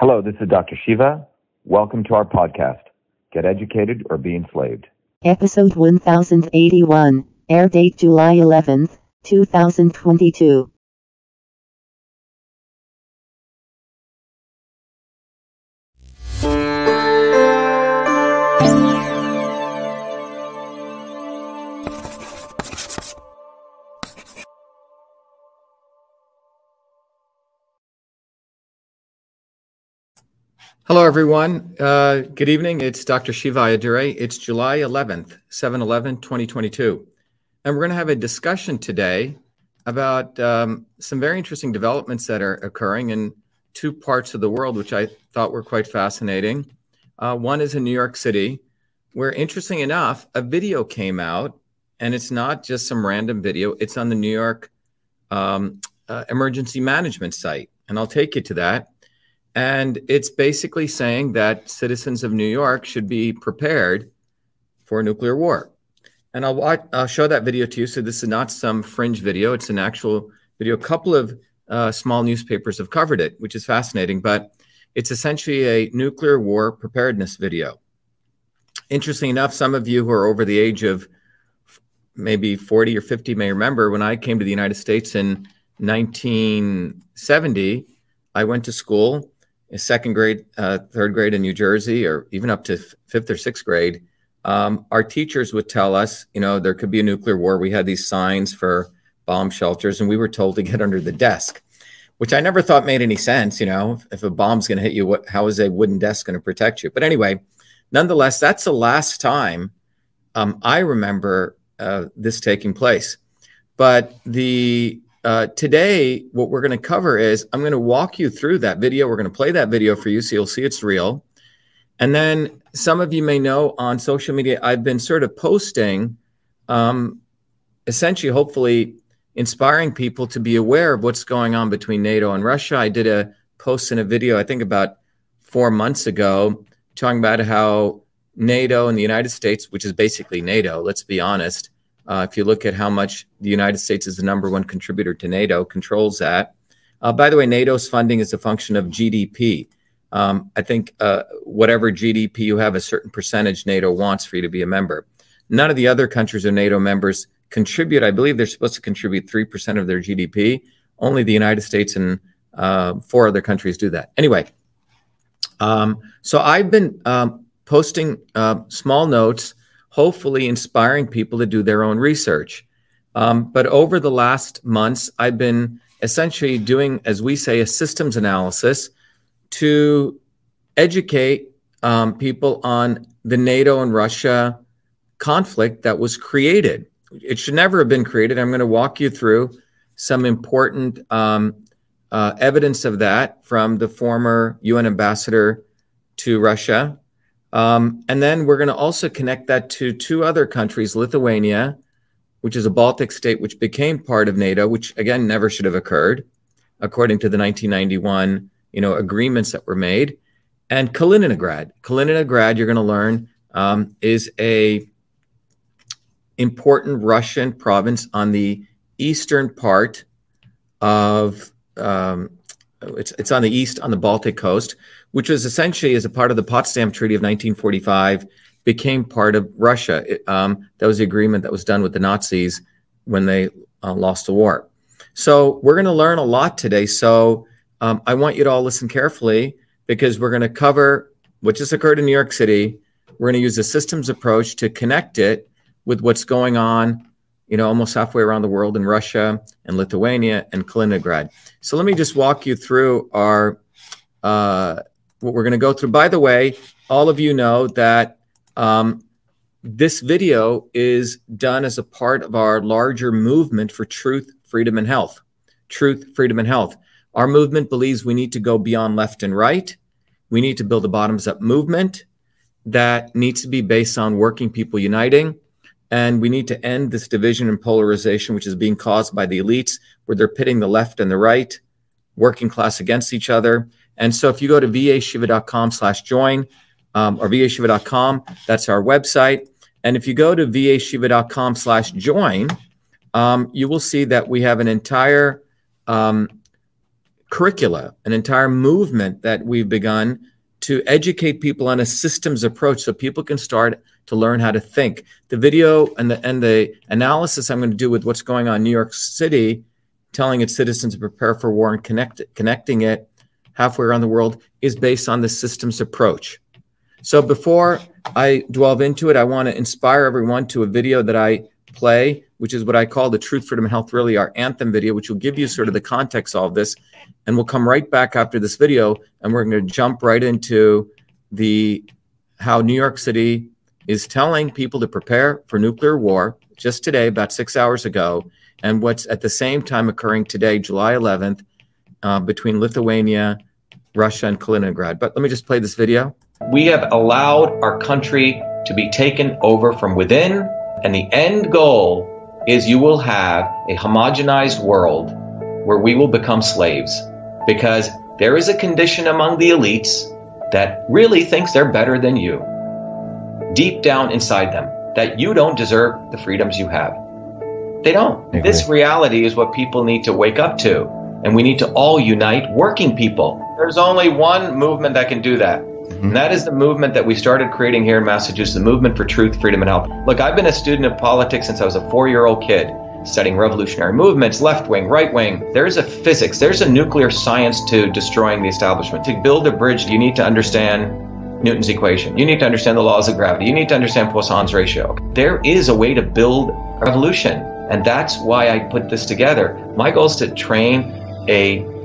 Hello, this is Dr. Shiva. Welcome to our podcast, Get Educated or Be Enslaved. Episode 1081, air date July 11th, 2022. Hello, everyone. Uh, good evening. It's Dr. Shiva Ayyadurai. It's July 11th, 7 11, 2022. And we're going to have a discussion today about um, some very interesting developments that are occurring in two parts of the world, which I thought were quite fascinating. Uh, one is in New York City, where, interesting enough, a video came out, and it's not just some random video, it's on the New York um, uh, Emergency Management site. And I'll take you to that. And it's basically saying that citizens of New York should be prepared for nuclear war. And I'll, watch, I'll show that video to you. So this is not some fringe video; it's an actual video. A couple of uh, small newspapers have covered it, which is fascinating. But it's essentially a nuclear war preparedness video. Interesting enough, some of you who are over the age of maybe 40 or 50 may remember when I came to the United States in 1970. I went to school second grade, uh, third grade in New Jersey, or even up to fifth or sixth grade, um, our teachers would tell us, you know, there could be a nuclear war. We had these signs for bomb shelters, and we were told to get under the desk, which I never thought made any sense. You know, if a bomb's going to hit you, what, how is a wooden desk going to protect you? But anyway, nonetheless, that's the last time um, I remember uh, this taking place. But the uh, today, what we're going to cover is I'm going to walk you through that video. We're going to play that video for you so you'll see it's real. And then some of you may know on social media, I've been sort of posting, um, essentially, hopefully, inspiring people to be aware of what's going on between NATO and Russia. I did a post in a video, I think about four months ago, talking about how NATO and the United States, which is basically NATO, let's be honest, uh, if you look at how much the United States is the number one contributor to NATO, controls that. Uh, by the way, NATO's funding is a function of GDP. Um, I think uh, whatever GDP you have, a certain percentage NATO wants for you to be a member. None of the other countries or NATO members contribute. I believe they're supposed to contribute 3% of their GDP. Only the United States and uh, four other countries do that. Anyway, um, so I've been um, posting uh, small notes hopefully inspiring people to do their own research. Um, but over the last months, I've been essentially doing, as we say, a systems analysis to educate um, people on the NATO and Russia conflict that was created. It should never have been created. I'm going to walk you through some important um, uh, evidence of that from the former UN ambassador to Russia, um, and then we're going to also connect that to two other countries, Lithuania, which is a Baltic state which became part of NATO, which again never should have occurred, according to the 1991 you know agreements that were made, and Kaliningrad. Kaliningrad, you're going to learn, um, is a important Russian province on the eastern part of um, it's it's on the east on the Baltic coast, which was essentially as a part of the Potsdam Treaty of 1945, became part of Russia. It, um, that was the agreement that was done with the Nazis when they uh, lost the war. So we're going to learn a lot today. So um, I want you to all listen carefully because we're going to cover what just occurred in New York City. We're going to use a systems approach to connect it with what's going on you know, almost halfway around the world in Russia and Lithuania and Kaliningrad. So let me just walk you through our uh, what we're going to go through. By the way, all of you know that um, this video is done as a part of our larger movement for truth, freedom, and health. Truth, freedom, and health. Our movement believes we need to go beyond left and right. We need to build a bottoms up movement that needs to be based on working people uniting and we need to end this division and polarization, which is being caused by the elites, where they're pitting the left and the right, working class against each other. And so if you go to vashiva.com slash join um, or vashiva.com, that's our website. And if you go to vashiva.com slash join, um, you will see that we have an entire um, curricula, an entire movement that we've begun to educate people on a systems approach so people can start to learn how to think. The video and the and the analysis I'm going to do with what's going on in New York City, telling its citizens to prepare for war and connect connecting it halfway around the world is based on the systems approach. So before I delve into it, I want to inspire everyone to a video that I play, which is what I call the Truth, Freedom, and Health, really our anthem video, which will give you sort of the context of this. And we'll come right back after this video, and we're going to jump right into the how New York City is telling people to prepare for nuclear war just today, about six hours ago, and what's at the same time occurring today, July 11th, uh, between Lithuania, Russia, and Kaliningrad. But let me just play this video. We have allowed our country to be taken over from within, and the end goal is you will have a homogenized world where we will become slaves because there is a condition among the elites that really thinks they're better than you, deep down inside them, that you don't deserve the freedoms you have. They don't. This reality is what people need to wake up to, and we need to all unite working people. There's only one movement that can do that, Mm-hmm. And that is the movement that we started creating here in Massachusetts, the movement for truth, freedom, and health. Look, I've been a student of politics since I was a four year old kid, studying revolutionary movements, left wing, right wing. There's a physics, there's a nuclear science to destroying the establishment. To build a bridge, you need to understand Newton's equation. You need to understand the laws of gravity. You need to understand Poisson's ratio. There is a way to build a revolution. And that's why I put this together. My goal is to train a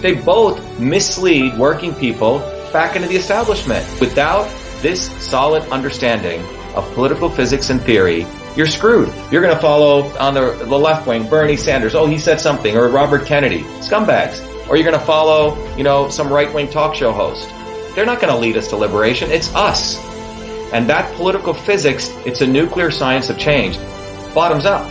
They both mislead working people back into the establishment. Without this solid understanding of political physics and theory, you're screwed. You're going to follow on the, the left wing Bernie Sanders. Oh, he said something. Or Robert Kennedy. Scumbags. Or you're going to follow, you know, some right wing talk show host. They're not going to lead us to liberation. It's us. And that political physics, it's a nuclear science of change. Bottoms up.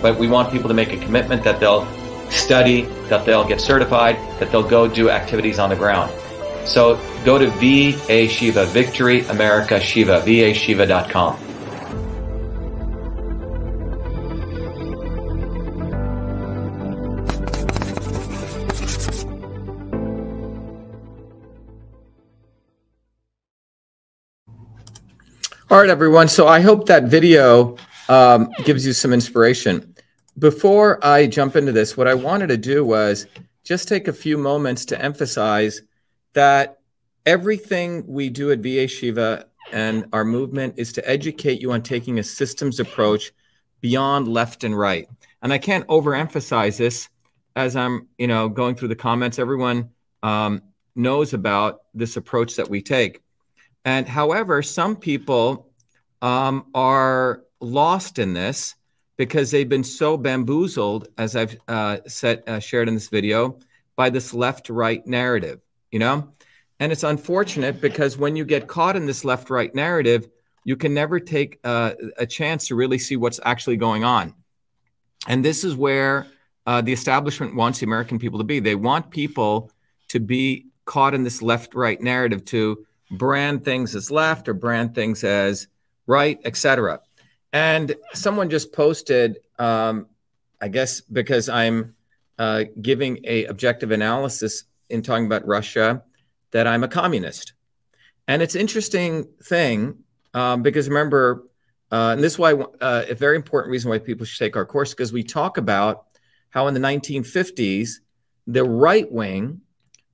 But we want people to make a commitment that they'll study, that they'll get certified, that they'll go do activities on the ground. So go to VA Shiva, Victory America Shiva, vashiva.com. All right, everyone. So I hope that video um, gives you some inspiration. Before I jump into this, what I wanted to do was just take a few moments to emphasize that everything we do at VA Shiva and our movement is to educate you on taking a systems approach beyond left and right. And I can't overemphasize this as I'm, you know, going through the comments. Everyone um, knows about this approach that we take. And however, some people um, are lost in this because they've been so bamboozled, as I've uh, uh, shared in this video, by this left-right narrative. You know, and it's unfortunate because when you get caught in this left-right narrative, you can never take uh, a chance to really see what's actually going on. And this is where uh, the establishment wants the American people to be. They want people to be caught in this left-right narrative to brand things as left or brand things as right, etc. And someone just posted, um, I guess because I'm uh, giving a objective analysis in talking about Russia, that I'm a communist. And it's interesting thing um, because remember, uh, and this is why uh, a very important reason why people should take our course because we talk about how in the 1950s the right wing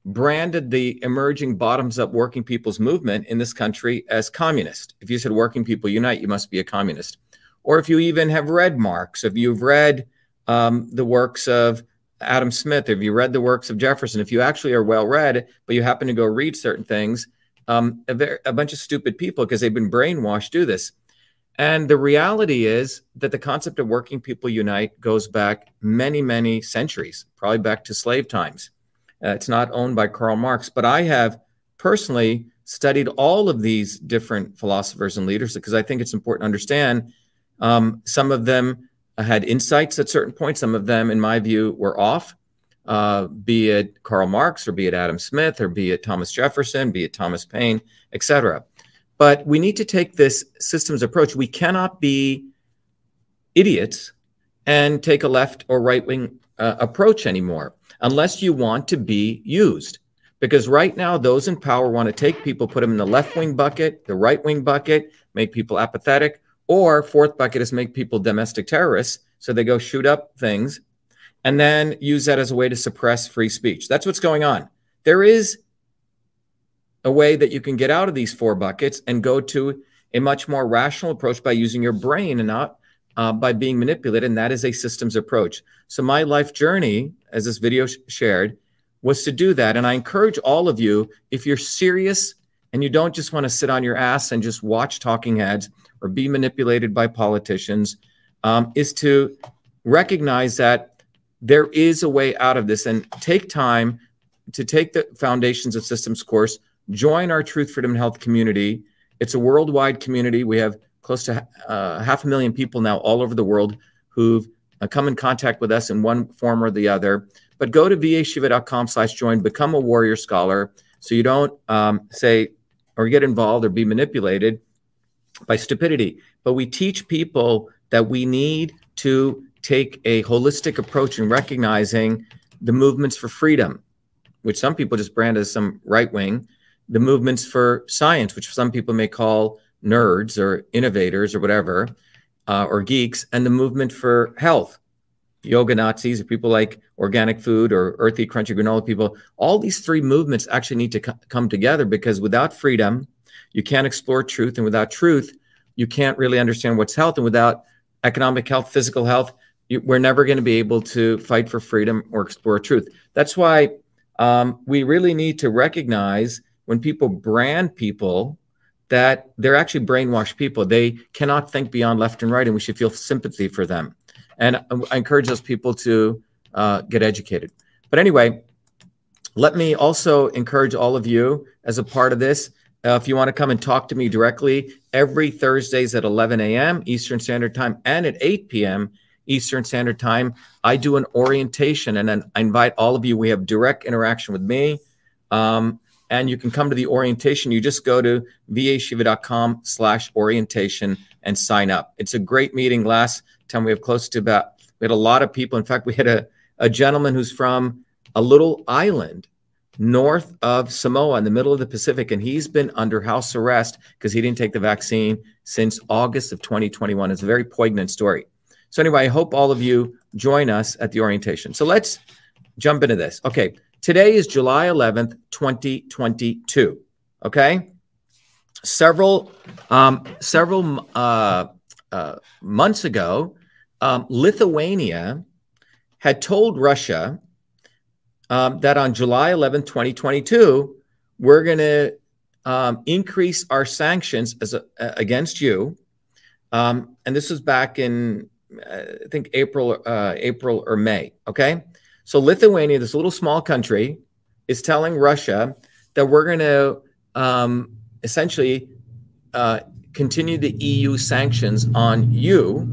branded the emerging bottoms up working people's movement in this country as communist. If you said working people unite, you must be a communist. Or if you even have read Marx, if you've read um, the works of Adam Smith, if you read the works of Jefferson, if you actually are well read, but you happen to go read certain things, um, a, a bunch of stupid people because they've been brainwashed do this. And the reality is that the concept of working people unite goes back many, many centuries, probably back to slave times. Uh, it's not owned by Karl Marx, but I have personally studied all of these different philosophers and leaders because I think it's important to understand. Um, some of them had insights at certain points. Some of them, in my view, were off, uh, be it Karl Marx or be it Adam Smith or be it Thomas Jefferson, be it Thomas Paine, etc. But we need to take this systems approach. We cannot be idiots and take a left or right wing uh, approach anymore unless you want to be used. Because right now, those in power want to take people, put them in the left wing bucket, the right wing bucket, make people apathetic, or fourth bucket is make people domestic terrorists. So they go shoot up things and then use that as a way to suppress free speech. That's what's going on. There is a way that you can get out of these four buckets and go to a much more rational approach by using your brain and not uh, by being manipulated, and that is a systems approach. So my life journey, as this video sh- shared, was to do that. And I encourage all of you, if you're serious and you don't just want to sit on your ass and just watch talking heads or be manipulated by politicians, um, is to recognize that there is a way out of this and take time to take the foundations of systems course join our truth freedom and health community. It's a worldwide community. We have close to uh, half a million people now all over the world who've uh, come in contact with us in one form or the other. But go to vashiva.com slash join, become a warrior scholar so you don't um, say or get involved or be manipulated by stupidity. But we teach people that we need to take a holistic approach in recognizing the movements for freedom, which some people just brand as some right wing, the movements for science, which some people may call nerds or innovators or whatever, uh, or geeks, and the movement for health. Yoga Nazis or people like organic food or earthy, crunchy granola people. All these three movements actually need to co- come together because without freedom, you can't explore truth. And without truth, you can't really understand what's health. And without economic health, physical health, you, we're never going to be able to fight for freedom or explore truth. That's why um, we really need to recognize when people brand people that they're actually brainwashed people. They cannot think beyond left and right, and we should feel sympathy for them. And I encourage those people to uh, get educated. But anyway, let me also encourage all of you as a part of this. Uh, if you want to come and talk to me directly, every Thursdays at 11 a.m. Eastern Standard Time and at 8 p.m. Eastern Standard Time, I do an orientation and then I invite all of you. We have direct interaction with me. Um, and you can come to the orientation. You just go to vashiva.com slash orientation and sign up. It's a great meeting. Last time we have close to about, we had a lot of people. In fact, we had a, a gentleman who's from a little island north of Samoa in the middle of the Pacific, and he's been under house arrest because he didn't take the vaccine since August of 2021. It's a very poignant story. So, anyway, I hope all of you join us at the orientation. So, let's jump into this. Okay, today is July 11th, 2022. Okay, several um, several uh, uh, months ago, um, Lithuania had told Russia um, that on July 11, 2022, we're going to um, increase our sanctions as a, against you. Um, and this was back in, uh, I think, April, uh, April or May. Okay. So Lithuania, this little small country, is telling Russia that we're going to um, essentially uh, continue the EU sanctions on you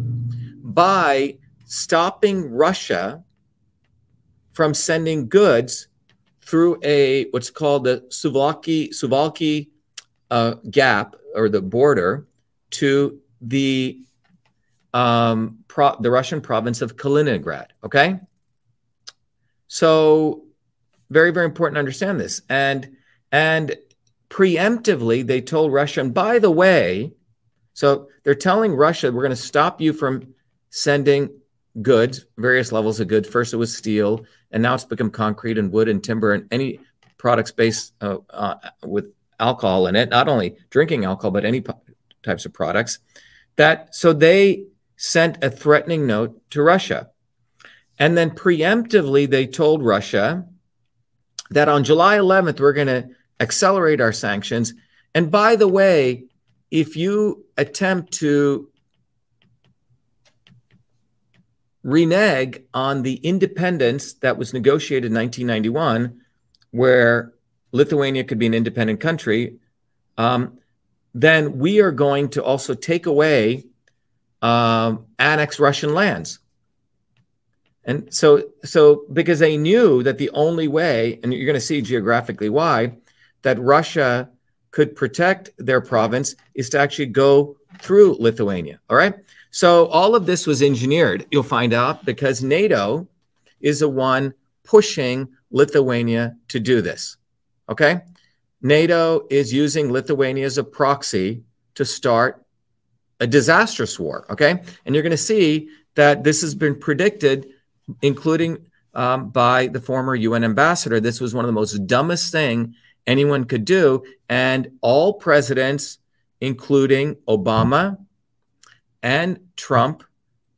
by stopping Russia from sending goods through a what's called the Suwalki Suwalki uh, gap or the border to the um, pro- the Russian province of Kaliningrad. Okay, so very very important to understand this and and preemptively they told Russia and by the way, so they're telling Russia we're going to stop you from sending goods, various levels of goods. First it was steel, and now it's become concrete and wood and timber and any products based uh, uh, with alcohol in it, not only drinking alcohol, but any p- types of products. That so they sent a threatening note to Russia. And then preemptively, they told Russia that on July 11th, we're going to accelerate our sanctions. And by the way, if you attempt to renege on the independence that was negotiated in 1991, where Lithuania could be an independent country, um, then we are going to also take away um, annex Russian lands. And so, so because they knew that the only way, and you're going to see geographically why, that Russia could protect their province is to actually go through Lithuania. All right. So all of this was engineered, you'll find out, because NATO is the one pushing Lithuania to do this. Okay? NATO is using Lithuania as a proxy to start a disastrous war. Okay? And you're going to see that this has been predicted, including um, by the former UN ambassador. This was one of the most dumbest thing anyone could do. And all presidents, including Obama, and Trump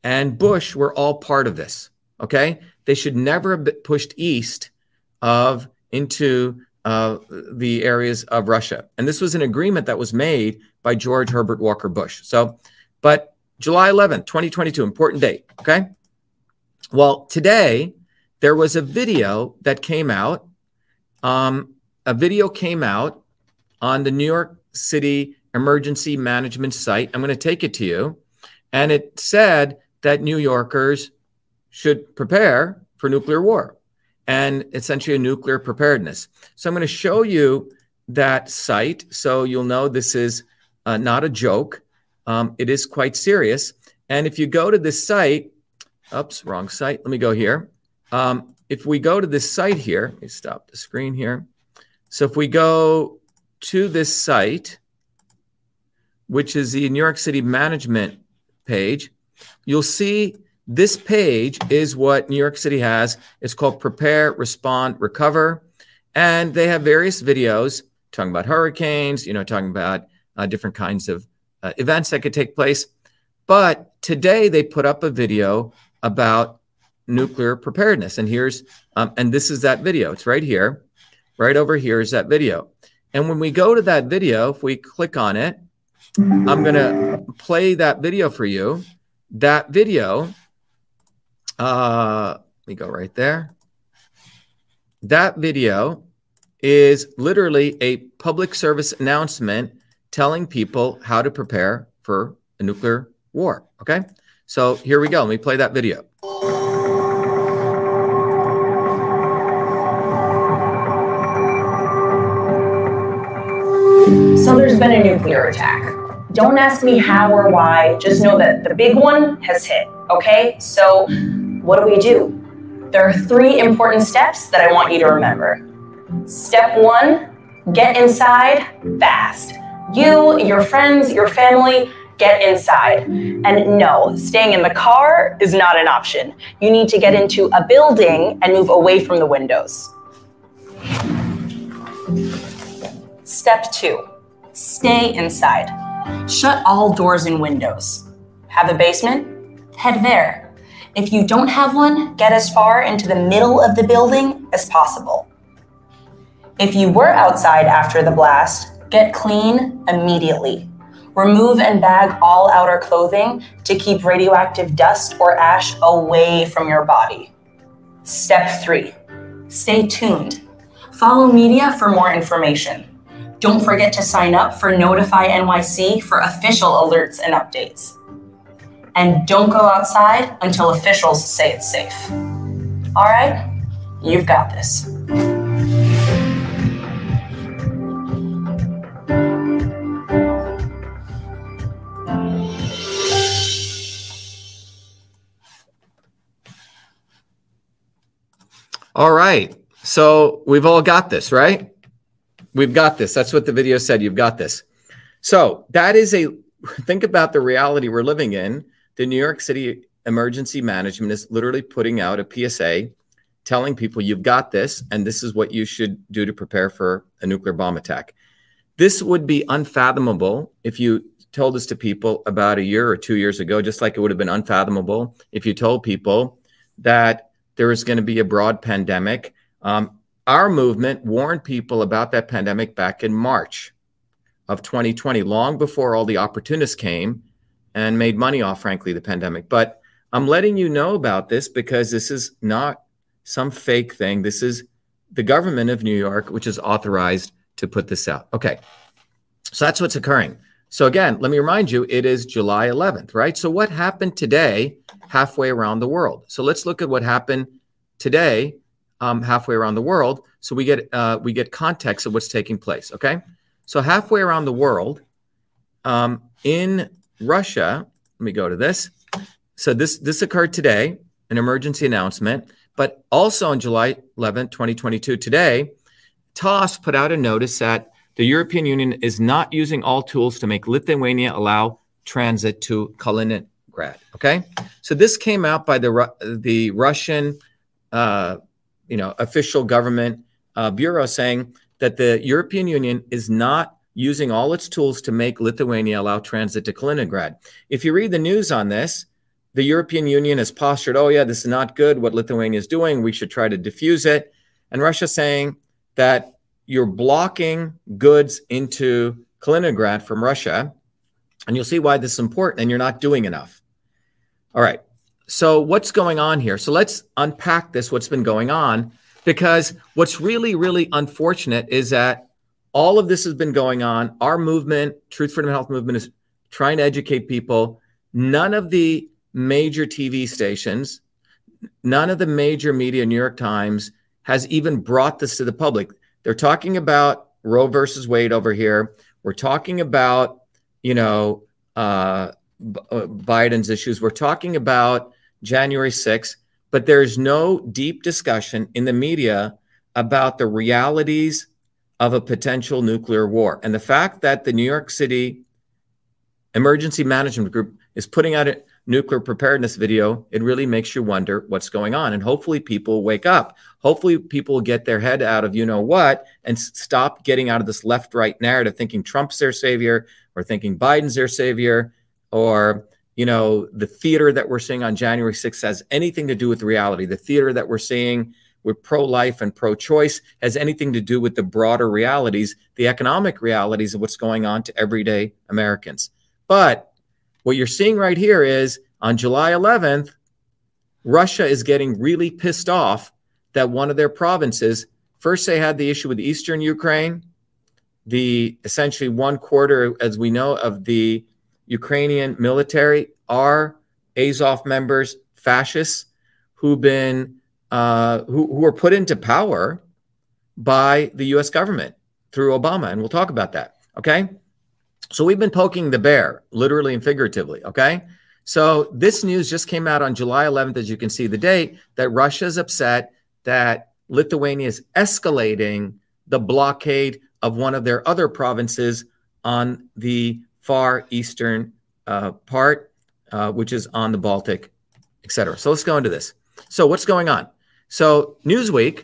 and Bush were all part of this. Okay, they should never have pushed east of into uh, the areas of Russia, and this was an agreement that was made by George Herbert Walker Bush. So, but July 11th, 2022, important date. Okay, well today there was a video that came out. Um, a video came out on the New York City emergency management site. I'm going to take it to you. And it said that New Yorkers should prepare for nuclear war and essentially a nuclear preparedness. So I'm going to show you that site so you'll know this is uh, not a joke. Um, it is quite serious. And if you go to this site, oops, wrong site. Let me go here. Um, if we go to this site here, let me stop the screen here. So if we go to this site, which is the New York City Management page, you'll see this page is what New York City has. It's called Prepare, Respond, Recover. And they have various videos talking about hurricanes, you know, talking about uh, different kinds of uh, events that could take place. But today they put up a video about nuclear preparedness. And here's, um, and this is that video. It's right here. Right over here is that video. And when we go to that video, if we click on it, I'm going to play that video for you. That video, uh, let me go right there. That video is literally a public service announcement telling people how to prepare for a nuclear war. Okay. So here we go. Let me play that video. So there's been a nuclear attack. Don't ask me how or why, just know that the big one has hit, okay? So what do we do? There are three important steps that I want you to remember. Step one get inside fast. You, your friends, your family, get inside. And no, staying in the car is not an option. You need to get into a building and move away from the windows. Step two stay inside. Shut all doors and windows. Have a basement? Head there. If you don't have one, get as far into the middle of the building as possible. If you were outside after the blast, get clean immediately. Remove and bag all outer clothing to keep radioactive dust or ash away from your body. Step three, stay tuned. Follow media for more information. Don't forget to sign up for Notify NYC for official alerts and updates. And don't go outside until officials say it's safe. All right? You've got this. All right. So we've all got this, right? We've got this. That's what the video said. You've got this. So that is a think about the reality we're living in. The New York City Emergency Management is literally putting out a PSA telling people you've got this and this is what you should do to prepare for a nuclear bomb attack. This would be unfathomable if you told this to people about a year or two years ago, just like it would have been unfathomable if you told people that there was going to be a broad pandemic. Um, our movement warned people about that pandemic back in March of 2020, long before all the opportunists came and made money off, frankly, the pandemic. But I'm letting you know about this because this is not some fake thing. This is the government of New York, which is authorized to put this out. Okay. So that's what's occurring. So again, let me remind you, it is July 11th, right? So what happened today halfway around the world? So let's look at what happened today um, halfway around the world, so we get uh, we get context of what's taking place. Okay, so halfway around the world, um, in Russia, let me go to this. So this this occurred today, an emergency announcement, but also on July 11, 2022, today, TASS put out a notice that the European Union is not using all tools to make Lithuania allow transit to Kaliningrad. Okay, so this came out by the the Russian uh, you know, official government uh, bureau saying that the European Union is not using all its tools to make Lithuania allow transit to Kaliningrad. If you read the news on this, the European Union has postured, oh, yeah, this is not good what Lithuania is doing. We should try to diffuse it. And Russia saying that you're blocking goods into Kaliningrad from Russia. And you'll see why this is important and you're not doing enough. All right. So, what's going on here? So, let's unpack this, what's been going on, because what's really, really unfortunate is that all of this has been going on. Our movement, Truth, Freedom, Health movement, is trying to educate people. None of the major TV stations, none of the major media, New York Times, has even brought this to the public. They're talking about Roe versus Wade over here. We're talking about, you know, uh, Uh, Biden's issues. We're talking about January 6th, but there's no deep discussion in the media about the realities of a potential nuclear war. And the fact that the New York City Emergency Management Group is putting out a nuclear preparedness video, it really makes you wonder what's going on. And hopefully people wake up. Hopefully people get their head out of you know what and stop getting out of this left right narrative thinking Trump's their savior, or thinking Biden's their savior or you know the theater that we're seeing on January 6th has anything to do with reality. The theater that we're seeing with pro-life and pro-choice has anything to do with the broader realities, the economic realities of what's going on to everyday Americans. But what you're seeing right here is on July 11th, Russia is getting really pissed off that one of their provinces, first they had the issue with eastern Ukraine, the essentially one quarter, as we know, of the Ukrainian military are Azov members, fascists who've been uh, who, who were put into power by the U.S. government through Obama, and we'll talk about that. Okay, so we've been poking the bear, literally and figuratively. Okay, so this news just came out on July 11th, as you can see the date, that Russia is upset that Lithuania is escalating the blockade of one of their other provinces on the far eastern uh, part, uh, which is on the Baltic, etc. So let's go into this. So what's going on? So Newsweek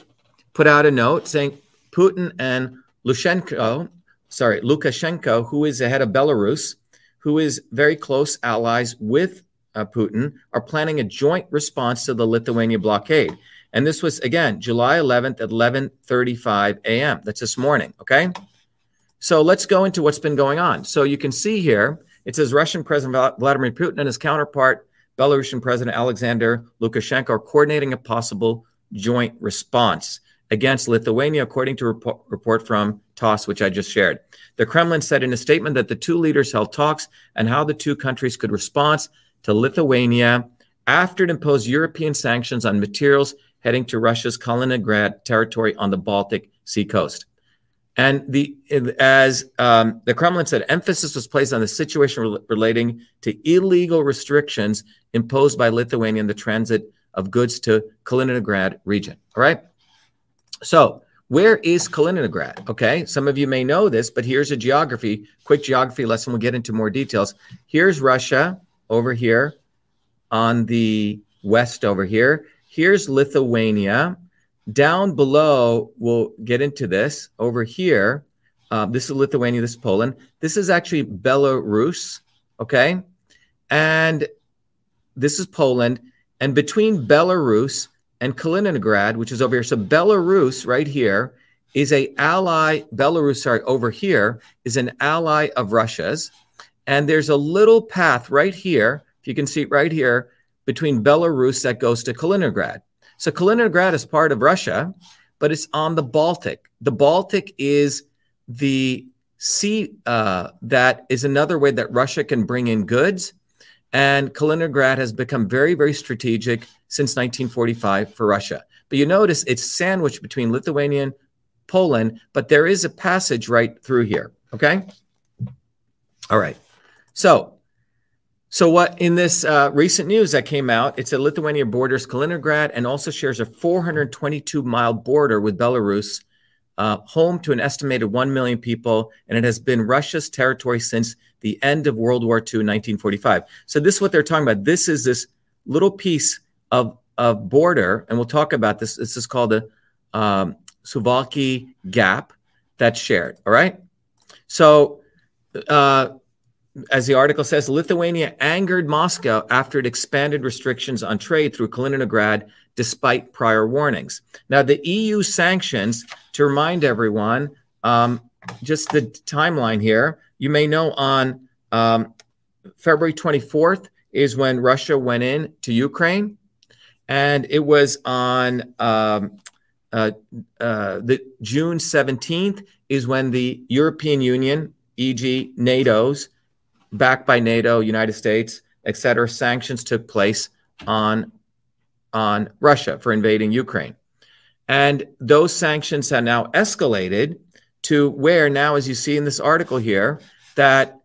put out a note saying Putin and Lushenko, sorry, Lukashenko, who is the head of Belarus, who is very close allies with uh, Putin, are planning a joint response to the Lithuania blockade. And this was again July 11th at 11:35 a.m. That's this morning. Okay, so let's go into what's been going on. So you can see here it says Russian President Vladimir Putin and his counterpart Belarusian President Alexander Lukashenko are coordinating a possible joint response against Lithuania, according to a report, from TASS, which I just shared. The Kremlin said in a statement that the two leaders held talks and how the two countries could respond to Lithuania after it imposed European sanctions on materials heading to Russia's Kaliningrad territory on the Baltic Sea coast. And the as um, the Kremlin said, emphasis was placed on the situation re- relating to illegal restrictions imposed by Lithuania in the transit of goods to Kaliningrad region. All right. So where is Kaliningrad? Okay, some of you may know this, but here's a geography, quick geography lesson. We'll get into more details. Here's Russia over here on the west over here. Here's Lithuania. Down below, we'll get into this over here. Uh, this is Lithuania, this is Poland. This is actually Belarus, okay? And this is Poland. And between Belarus and Kaliningrad, which is over here, so Belarus right here is a ally, Belarus, sorry, over here is an ally of Russia's. And there's a little path right here, if you can see it right here, between Belarus that goes to Kaliningrad. So Kaliningrad is part of Russia, but it's on the Baltic. The Baltic is the sea uh, that is another way that Russia can bring in goods. And Kaliningrad has become very, very strategic since 1945 for Russia. But you notice it's sandwiched between Lithuania and Poland, but there is a passage right through here. Okay. All right. So so, what in this uh, recent news that came out, it's a Lithuania borders Kaliningrad and also shares a 422 mile border with Belarus, uh, home to an estimated 1 million people, and it has been Russia's territory since the end of World War II 1945. So, this is what they're talking about. This is this little piece of, of border, and we'll talk about this. This is called the um, Suwalki Gap that's shared. All right. So, uh, as the article says, Lithuania angered Moscow after it expanded restrictions on trade through Kaliningrad despite prior warnings. Now, the EU sanctions, to remind everyone, um, just the timeline here, you may know on um, February 24th is when Russia went in to Ukraine. And it was on um, uh, uh, the June 17th is when the European Union, e.g., NATO's, backed by NATO, United States, etc., sanctions took place on on Russia for invading Ukraine. And those sanctions have now escalated to where now, as you see in this article here, that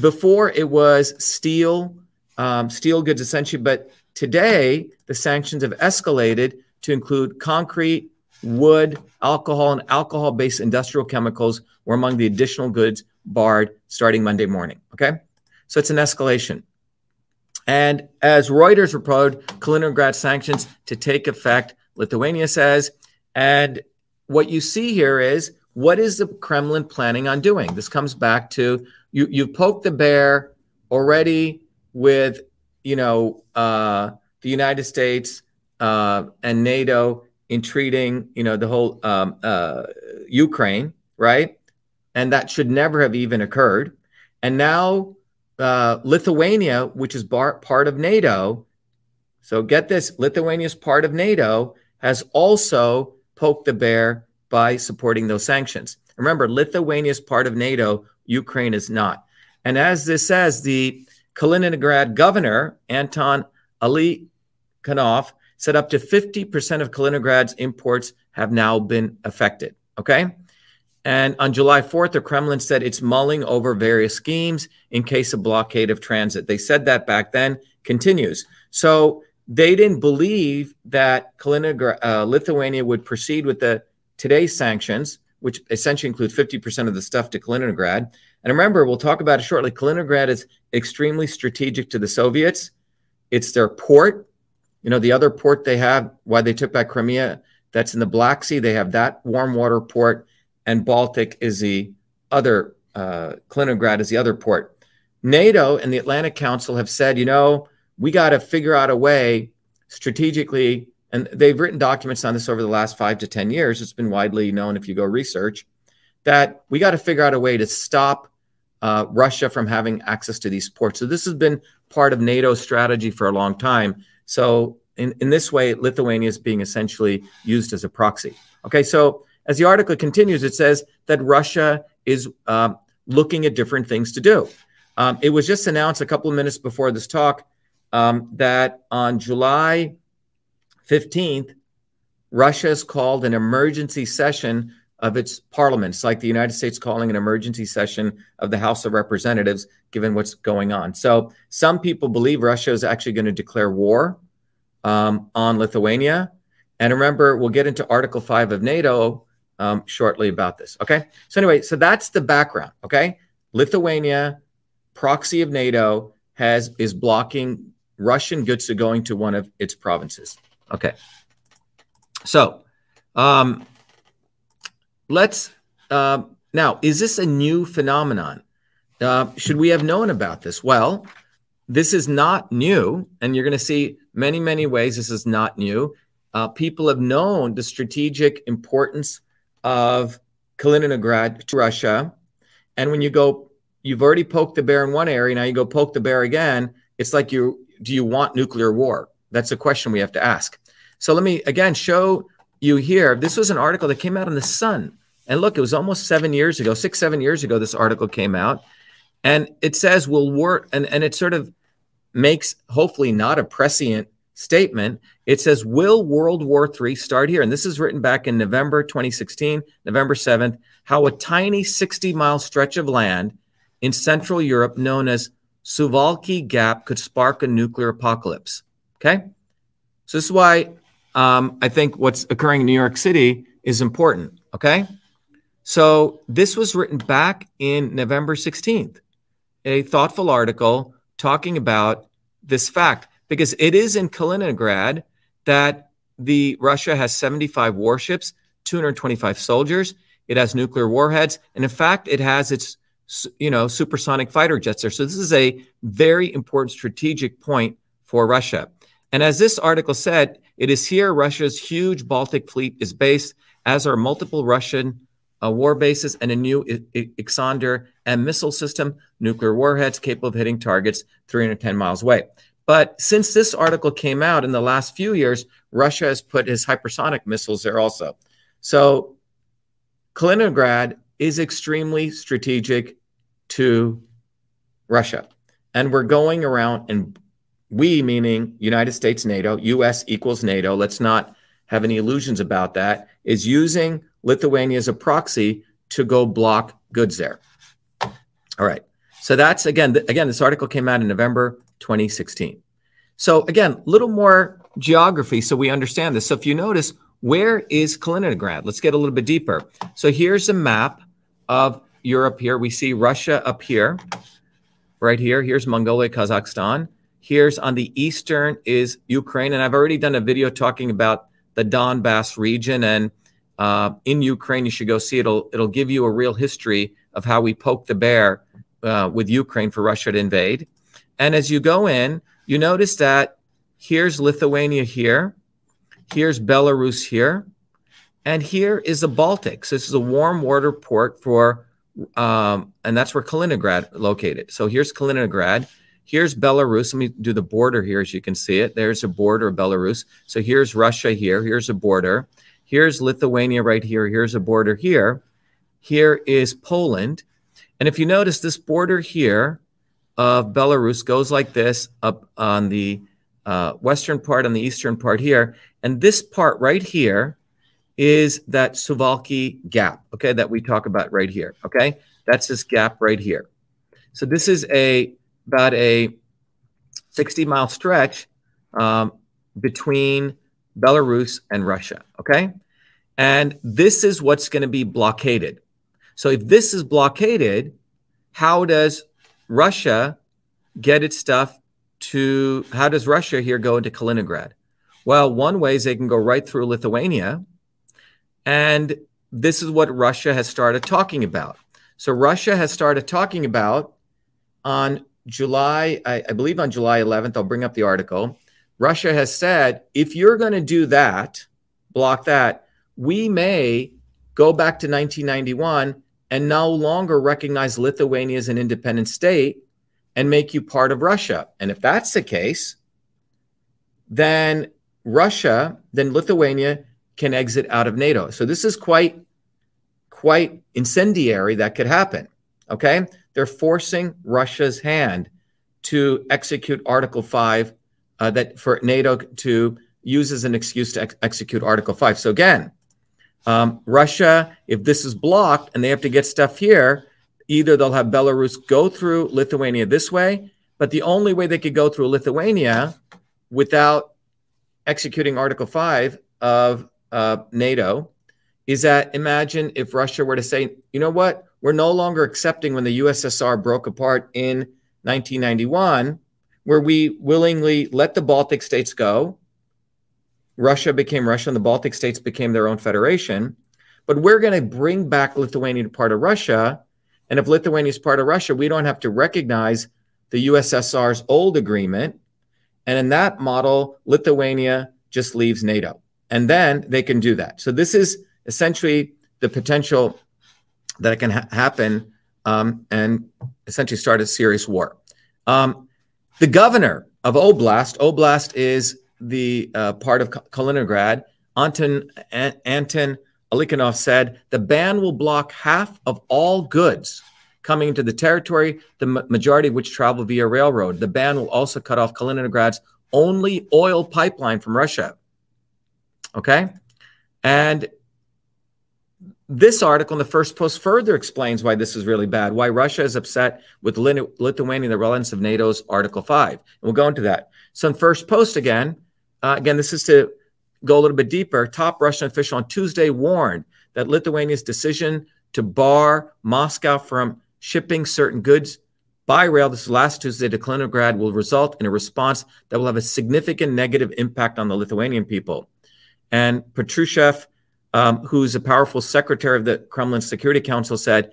before it was steel, um, steel goods essentially, but today the sanctions have escalated to include concrete, wood, alcohol, and alcohol based industrial chemicals were among the additional goods barred starting Monday morning. Okay. So it's an escalation. And as Reuters reported, Kaliningrad sanctions to take effect, Lithuania says. And what you see here is what is the Kremlin planning on doing? This comes back to you. You've poked the bear already with, you know, uh, the United States uh, and NATO entreating, you know, the whole um, uh, Ukraine, right? And that should never have even occurred. And now uh, Lithuania, which is bar- part of NATO, so get this Lithuania is part of NATO, has also poked the bear by supporting those sanctions. Remember, Lithuania is part of NATO, Ukraine is not. And as this says, the Kaliningrad governor, Anton Alikhanov, said up to 50% of Kaliningrad's imports have now been affected. Okay. And on July 4th, the Kremlin said it's mulling over various schemes in case of blockade of transit. They said that back then, continues. So they didn't believe that Kaliningrad, uh, Lithuania would proceed with the today's sanctions, which essentially include 50% of the stuff to Kaliningrad. And remember, we'll talk about it shortly. Kaliningrad is extremely strategic to the Soviets. It's their port. You know, the other port they have, why they took back Crimea, that's in the Black Sea. They have that warm water port, and Baltic is the other, uh, Kaliningrad is the other port. NATO and the Atlantic Council have said, you know, we got to figure out a way strategically, and they've written documents on this over the last five to 10 years. It's been widely known if you go research that we got to figure out a way to stop uh, Russia from having access to these ports. So this has been part of NATO's strategy for a long time. So in, in this way, Lithuania is being essentially used as a proxy. Okay, so as the article continues, it says that Russia is uh, looking at different things to do. Um, it was just announced a couple of minutes before this talk um, that on July 15th, Russia has called an emergency session of its parliament. It's like the United States calling an emergency session of the House of Representatives, given what's going on. So some people believe Russia is actually going to declare war um, on Lithuania. And remember, we'll get into Article 5 of NATO um, shortly about this. Okay. So, anyway, so that's the background. Okay. Lithuania, proxy of NATO, has is blocking Russian goods to going to one of its provinces. Okay. So, um, let's uh, now is this a new phenomenon uh, should we have known about this well this is not new and you're going to see many many ways this is not new uh, people have known the strategic importance of kaliningrad to russia. And when you go you've already poked the bear in one area now you go poke the bear again it's like you do you want nuclear war? That's a question we have to ask. So let me again show you here this was an article that came out in the sun. And look, it was almost seven years ago, six, seven years ago, this article came out. And it says, will work, and, and it sort of makes hopefully not a prescient statement. It says, will World War III start here? And this is written back in November 2016, November 7th, how a tiny 60 mile stretch of land in Central Europe known as Suwalki Gap could spark a nuclear apocalypse. Okay. So this is why um, I think what's occurring in New York City is important. Okay. So this was written back in November 16th, a thoughtful article talking about this fact because it is in Kaliningrad that the Russia has 75 warships, 225 soldiers, it has nuclear warheads, and in fact, it has its you know supersonic fighter jets there. So this is a very important strategic point for Russia. And as this article said, it is here Russia's huge Baltic fleet is based, as are multiple Russian uh, war bases, and a new Iskander M missile system, nuclear warheads capable of hitting targets 310 miles away. But since this article came out in the last few years, Russia has put his hypersonic missiles there also. So Kaliningrad is extremely strategic to Russia. And we're going around, and we, meaning United States, NATO, US equals NATO, let's not have any illusions about that, is using Lithuania as a proxy to go block goods there. All right. So that's again, th- again, this article came out in November 2016. So again, a little more geography so we understand this. So if you notice, where is Kaliningrad? Let's get a little bit deeper. So here's a map of Europe here. We see Russia up here, right here. Here's Mongolia, Kazakhstan. Here's on the eastern is Ukraine. And I've already done a video talking about the Donbass region and uh, in Ukraine. You should go see it. It'll it'll give you a real history of how we poked the bear uh, with Ukraine for Russia to invade. And as you go in, you notice that here's Lithuania here, here's Belarus here, and here is the Baltics. This is a warm water port for, um, and that's where Kaliningrad located. So here's Kaliningrad. Here's Belarus. Let me do the border here as you can see it. There's a border of Belarus. So here's Russia here. Here's a border. Here's Lithuania right here. Here's a border here. Here is Poland. And if you notice, this border here of Belarus goes like this up on the uh, western part, on the eastern part here. And this part right here is that Suwalki gap, okay, that we talk about right here, okay? That's this gap right here. So this is a about a 60 mile stretch um, between Belarus and Russia, okay? And this is what's going to be blockaded. So if this is blockaded, how does Russia get its stuff to, how does Russia here go into Kaliningrad? Well, one way is they can go right through Lithuania. And this is what Russia has started talking about. So Russia has started talking about on July, I, I, believe on July 11th, I'll bring up the article. Russia has said, if you're going to do that, block that, we may go back to 1991 and no longer recognize Lithuania as an independent state and make you part of Russia. And if that's the case, then Russia, then Lithuania can exit out of NATO. So this is quite quite incendiary that could happen. Okay? They're forcing Russia's hand to execute Article 5 uh, that for NATO to use as an excuse to ex- execute Article 5. So again, um, Russia, if this is blocked and they have to get stuff here, either they'll have Belarus go through Lithuania this way, but the only way they could go through Lithuania without executing Article 5 of uh, NATO is that imagine if Russia were to say, you know what, we're no longer accepting when the USSR broke apart in 1991, where we willingly let the Baltic states go. Russia became Russia and the Baltic states became their own federation. But we're going to bring back Lithuania to part of Russia. And if Lithuania is part of Russia, we don't have to recognize the USSR's old agreement. And in that model, Lithuania just leaves NATO. And then they can do that. So this is essentially the potential that it can ha- happen um, and essentially start a serious war. Um, the governor of Oblast, Oblast is the uh, part of Kaliningrad, Anton, An- Anton Alikhanov said the ban will block half of all goods coming into the territory, the majority of which travel via railroad. The ban will also cut off Kaliningrad's only oil pipeline from Russia. Okay. And this article in the Firstpost further explains why this is really bad, why Russia is upset with Lithuania, the relevance of NATO's Article 5. And we'll go into that. So, in Firstpost again, uh, again, this is to go a little bit deeper. Top Russian official on Tuesday warned that Lithuania's decision to bar Moscow from shipping certain goods by rail this last Tuesday to Kaliningrad will result in a response that will have a significant negative impact on the Lithuanian people. And Patrushev um, who's a powerful secretary of the Kremlin Security Council, said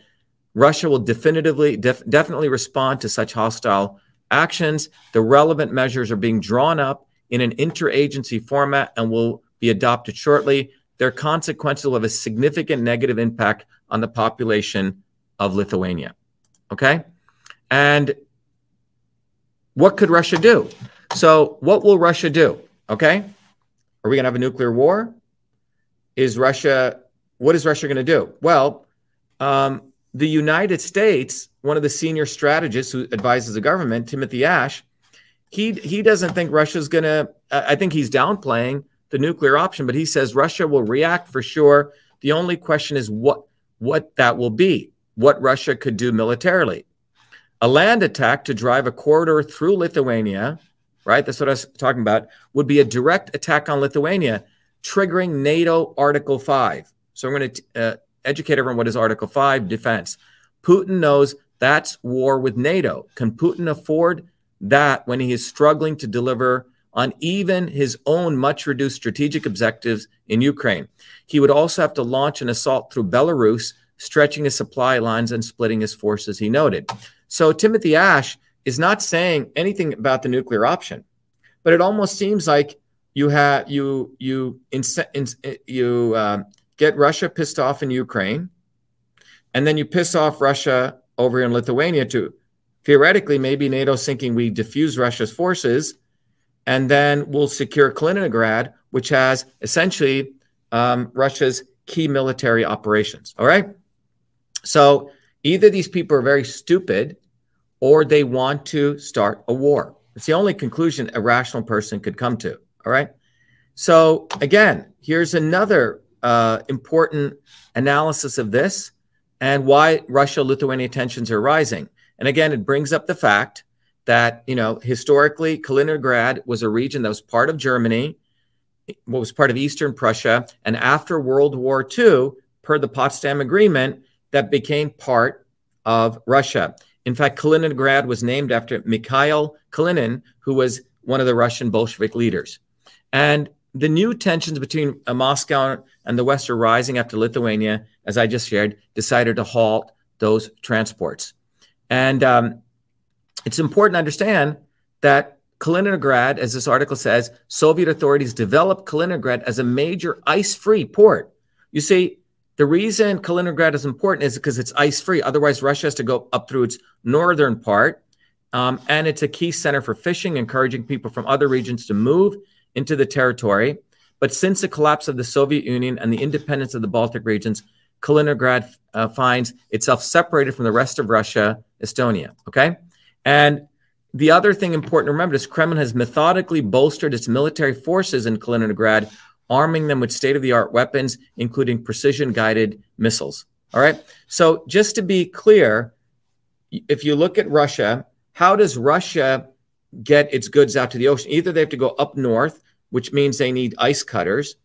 Russia will definitively, def- definitely respond to such hostile actions. The relevant measures are being drawn up in an interagency format and will be adopted shortly. Their consequences will have a significant negative impact on the population of Lithuania. Okay? And what could Russia do? So, what will Russia do? Okay? Are we going to have a nuclear war? is Russia, what is Russia going to do? Well, um, the United States, one of the senior strategists who advises the government, Timothy Ash, he he doesn't think Russia's going to. I think he's downplaying the nuclear option, but he says Russia will react for sure. The only question is what what that will be, what Russia could do militarily. A land attack to drive a corridor through Lithuania, right? That's what I was talking about, would be a direct attack on Lithuania triggering NATO Article 5. So I'm going to uh, educate everyone what is Article 5 defense. Putin knows that's war with NATO. Can Putin afford that when he is struggling to deliver on even his own much reduced strategic objectives in Ukraine. He would also have to launch an assault through Belarus, stretching his supply lines and splitting his forces, he noted. So Timothy Ash is not saying anything about the nuclear option, but it almost seems like you have you you in, in, you uh, get Russia pissed off in Ukraine, and then you piss off Russia over in Lithuania too. Theoretically, maybe NATO's thinking we defuse Russia's forces, and then we'll secure Kaliningrad, which has essentially um, Russia's key military operations. All right. So either these people are very stupid or they want to start a war. It's the only conclusion a rational person could come to. All right. So again, here's another uh, important analysis of this and why Russia Lithuania tensions are rising. And again, it brings up the fact that, you know, historically, Kaliningrad was a region that was part of Germany, what was part of Eastern Prussia. And after World War II, per the Potsdam Agreement, that became part of Russia. In fact, Kaliningrad was named after Mikhail Kalinin, who was one of the Russian Bolshevik leaders. And the new tensions between uh, Moscow and the West are rising after Lithuania, as I just shared, decided to halt those transports. And um, it's important to understand that Kaliningrad, as this article says, Soviet authorities developed Kaliningrad as a major ice free port. You see, the reason Kaliningrad is important is because it's ice free. Otherwise, Russia has to go up through its northern part. Um, and it's a key center for fishing, encouraging people from other regions to move into the territory. But since the collapse of the Soviet Union and the independence of the Baltic regions, Kaliningrad uh, finds itself separated from the rest of Russia, Estonia. Okay. And the other thing important to remember is Kremlin has methodically bolstered its military forces in Kaliningrad arming them with state of the art weapons, including precision guided missiles. All right. So, just to be clear, if you look at Russia, how does Russia get its goods out to the ocean? Either they have to go up north, which means they need ice cutters.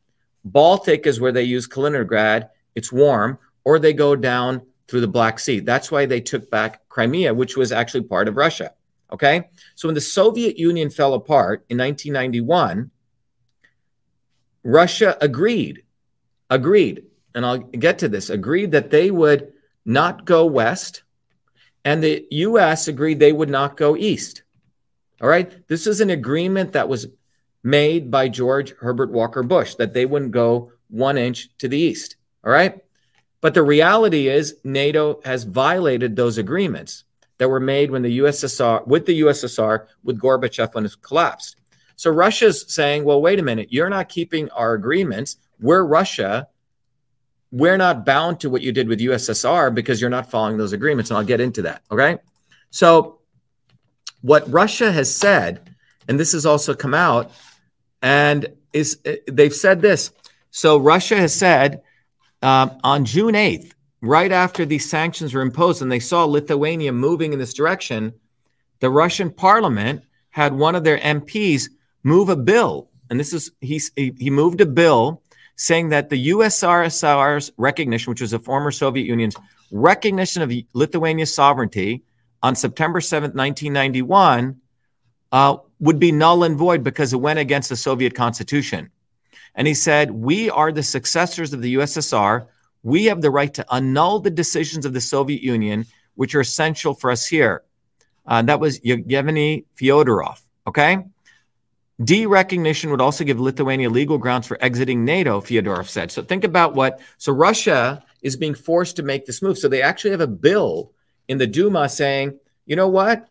Baltic is where they use Kaliningrad, it's warm, or they go down through the Black Sea. That's why they took back Crimea, which was actually part of Russia. Okay. So, when the Soviet Union fell apart in 1991, Russia agreed, agreed, and I'll get to this, agreed that they would not go west, and the US agreed they would not go east. All right. This is an agreement that was made by George Herbert Walker Bush that they wouldn't go one inch to the east. All right. But the reality is, NATO has violated those agreements that were made when the USSR, with the USSR, with Gorbachev when it collapsed. So Russia's saying, well, wait a minute, you're not keeping our agreements. We're Russia. We're not bound to what you did with USSR because you're not following those agreements. And I'll get into that. Okay. So, what Russia has said, and this has also come out, and is they've said this. So, Russia has said um, on June 8th, right after these sanctions were imposed, and they saw Lithuania moving in this direction, the Russian parliament had one of their MPs move a bill, and this is, he, he moved a bill saying that the USSR's recognition, which was the former Soviet Union's recognition of Lithuania's sovereignty on September 7th, 1991, uh, would be null and void because it went against the Soviet constitution. And he said, We are the successors of the USSR. We have the right to annul the decisions of the Soviet Union, which are essential for us here. Uh, that was Yevgeny Fyodorov. Okay. De-recognition would also give Lithuania legal grounds for exiting NATO, Fyodorov said. So think about what. So Russia is being forced to make this move. So they actually have a bill in the Duma saying, you know what?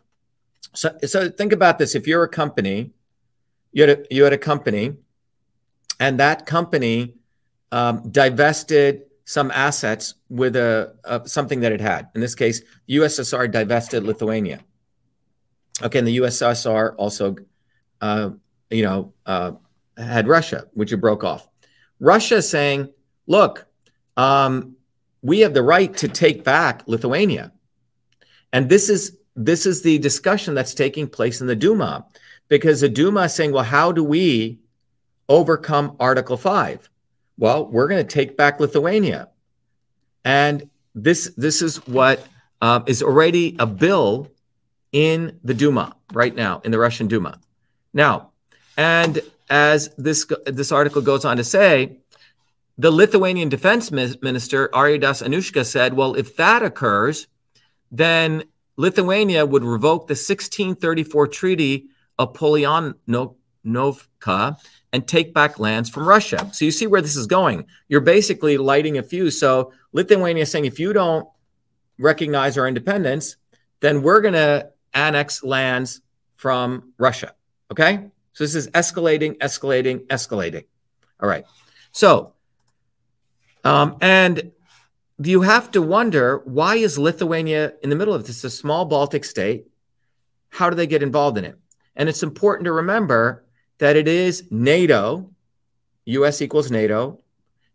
So, so think about this. If you're a company, you had a, you had a company, and that company um, divested some assets with a, a, something that it had. In this case, USSR divested Lithuania. Okay, and the USSR also uh, you know, uh, had Russia, which it broke off. Russia saying, look, um, we have the right to take back Lithuania. And this is this is the discussion that's taking place in the Duma, because the Duma is saying, well, how do we overcome Article 5? Well, we're going to take back Lithuania. And this this is what uh, is already a bill in the Duma right now, in the Russian Duma. Now, And as this this article goes on to say, the Lithuanian defense minister Arvydas Anushka, said, "Well, if that occurs, then Lithuania would revoke the 1634 Treaty of Polyanovka and take back lands from Russia." So you see where this is going. You're basically lighting a fuse. So Lithuania is saying, if you don't recognize our independence, then we're going to annex lands from Russia. Okay. So this is escalating, escalating, escalating. All right. So, um, and you have to wonder why is Lithuania in the middle of this? A small Baltic state. How do they get involved in it? And it's important to remember that it is NATO, US equals NATO,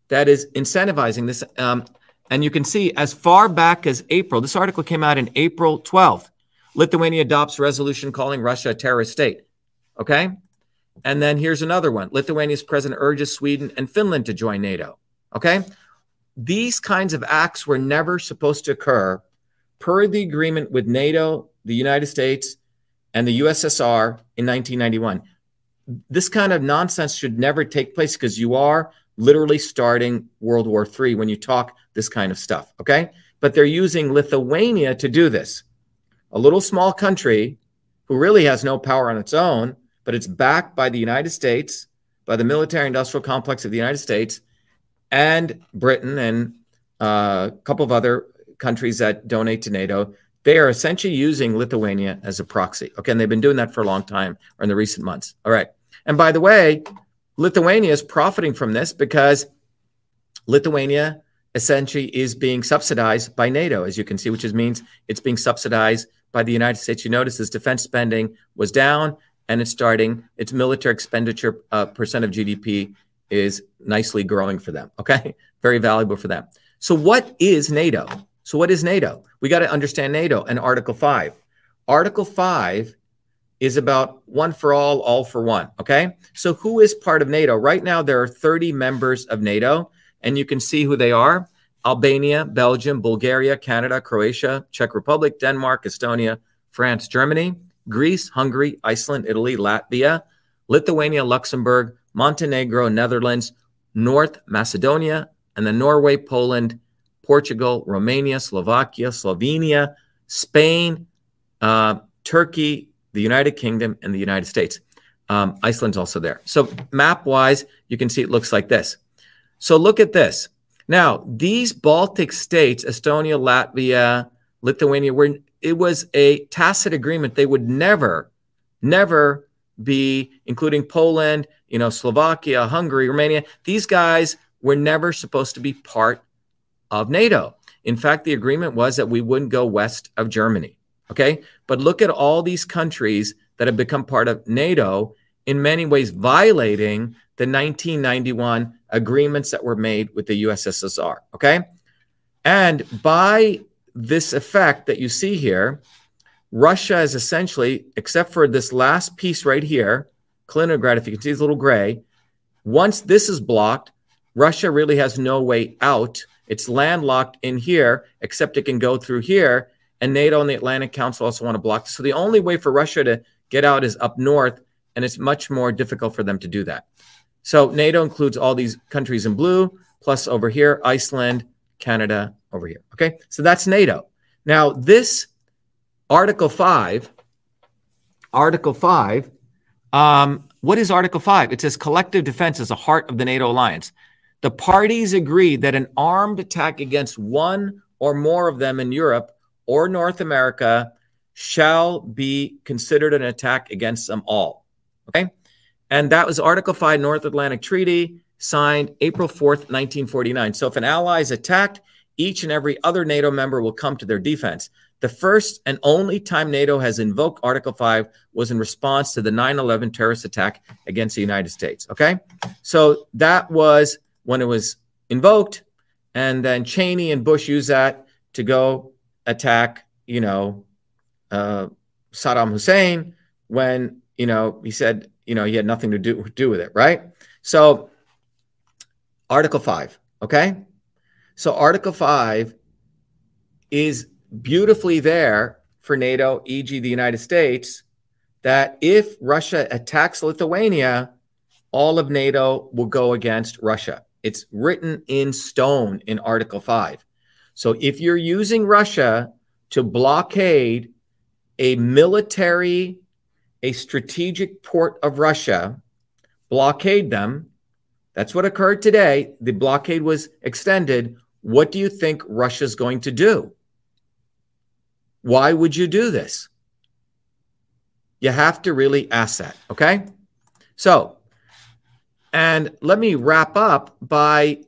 that is incentivizing this. Um, and you can see as far back as April, this article came out in April 12th. Lithuania adopts resolution calling Russia a terrorist state. Okay. And then here's another one Lithuania's president urges Sweden and Finland to join NATO. Okay. These kinds of acts were never supposed to occur per the agreement with NATO, the United States, and the USSR in 1991. This kind of nonsense should never take place because you are literally starting World War III when you talk this kind of stuff. Okay. But they're using Lithuania to do this. A little small country who really has no power on its own but it's backed by the United States, by the military industrial complex of the United States, and Britain and uh, a couple of other countries that donate to NATO. They are essentially using Lithuania as a proxy. Okay, and they've been doing that for a long time or in the recent months. All right. And by the way, Lithuania is profiting from this because Lithuania essentially is being subsidized by NATO, as you can see, which is, means it's being subsidized by the United States. You notice as defense spending was down, and it's starting its military expenditure uh, percent of GDP is nicely growing for them. Okay, very valuable for them. So, what is NATO? So, what is NATO? We got to understand NATO and Article 5. Article 5 is about one for all, all for one. Okay, so who is part of NATO? Right now, there are 30 members of NATO, and you can see who they are Albania, Belgium, Bulgaria, Canada, Croatia, Czech Republic, Denmark, Estonia, France, Germany. Greece, Hungary, Iceland, Italy, Latvia, Lithuania, Luxembourg, Montenegro, Netherlands, North Macedonia, and then Norway, Poland, Portugal, Romania, Slovakia, Slovenia, Spain, uh, Turkey, the United Kingdom, and the United States. Um, Iceland's also there. So, map wise, you can see it looks like this. So, look at this. Now, these Baltic states, Estonia, Latvia, Lithuania, were it was a tacit agreement. They would never, never be, including Poland, you know, Slovakia, Hungary, Romania. These guys were never supposed to be part of NATO. In fact, the agreement was that we wouldn't go west of Germany. Okay. But look at all these countries that have become part of NATO, in many ways violating the 1991 agreements that were made with the USSR. Okay. And by this effect that you see here, Russia is essentially, except for this last piece right here, Kaliningrad, if you can see this little gray, once this is blocked, Russia really has no way out. It's landlocked in here, except it can go through here. And NATO and the Atlantic Council also want to block. So the only way for Russia to get out is up north, and it's much more difficult for them to do that. So NATO includes all these countries in blue, plus over here, Iceland, Canada, over here. Okay, so that's NATO. Now, this Article 5, Article 5, um, what is Article 5? It says collective defense is the heart of the NATO alliance. The parties agree that an armed attack against one or more of them in Europe or North America shall be considered an attack against them all. Okay? And that was Article 5 North Atlantic Treaty signed April 4th, 1949. So if an ally is attacked, each and every other NATO member will come to their defense. The first and only time NATO has invoked Article 5 was in response to the 9 11 terrorist attack against the United States. Okay. So that was when it was invoked. And then Cheney and Bush used that to go attack, you know, uh, Saddam Hussein when, you know, he said, you know, he had nothing to do, do with it. Right. So, Article 5. Okay. So Article 5 is beautifully there for NATO, e.g., the United States, that if Russia attacks Lithuania, all of NATO will go against Russia. It's written in stone in Article 5. So if you're using Russia to blockade a military, a strategic port of Russia, blockade them, that's what occurred today. The blockade was extended. What do you think Russia's going to do? Why would you do this? You have to really ask that. Okay. So, and let me wrap up by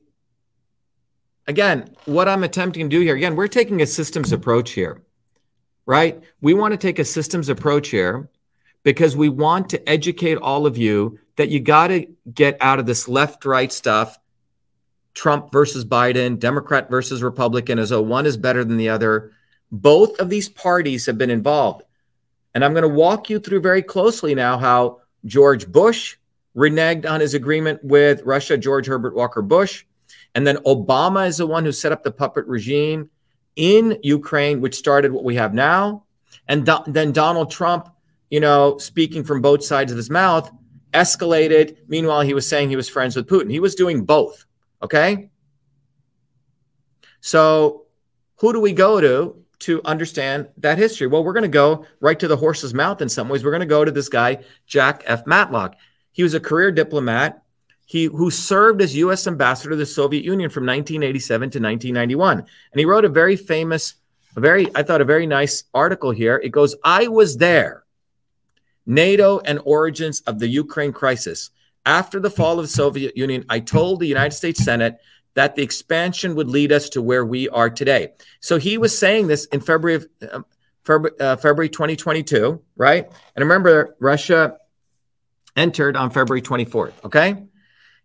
again, what I'm attempting to do here. Again, we're taking a systems approach here, right? We want to take a systems approach here because we want to educate all of you that you got to get out of this left right stuff Trump versus Biden, Democrat versus Republican, as though one is better than the other. Both of these parties have been involved. And I'm going to walk you through very closely now how George Bush reneged on his agreement with Russia, George Herbert Walker Bush. And then Obama is the one who set up the puppet regime in Ukraine, which started what we have now. And do- then Donald Trump, you know, speaking from both sides of his mouth, escalated. Meanwhile, he was saying he was friends with Putin. He was doing both. Okay. So, who do we go to to understand that history? Well, we're going to go right to the horse's mouth in some ways. We're going to go to this guy, Jack F. Matlock. He was a career diplomat he, who served as U.S. ambassador to the Soviet Union from 1987 to 1991. And he wrote a very famous, a very, I thought, a very nice article here. It goes, I was there. NATO and origins of the Ukraine crisis. After the fall of the Soviet Union, I told the United States Senate that the expansion would lead us to where we are today. So he was saying this in February of um, February, uh, February 2022, right? And remember, Russia entered on February 24th. Okay,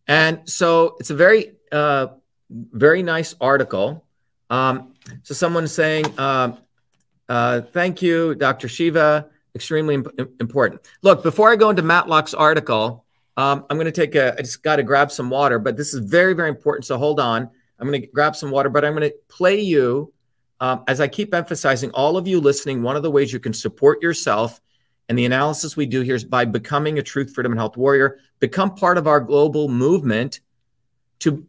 and so it's a very, uh, very nice article. Um, so someone's saying, uh, uh, "Thank you, Dr. Shiva. Extremely imp- important." Look, before I go into Matlock's article. Um, I'm going to take a, I just got to grab some water, but this is very, very important. So hold on. I'm going to grab some water, but I'm going to play you, um, as I keep emphasizing, all of you listening, one of the ways you can support yourself and the analysis we do here is by becoming a truth, freedom, and health warrior, become part of our global movement to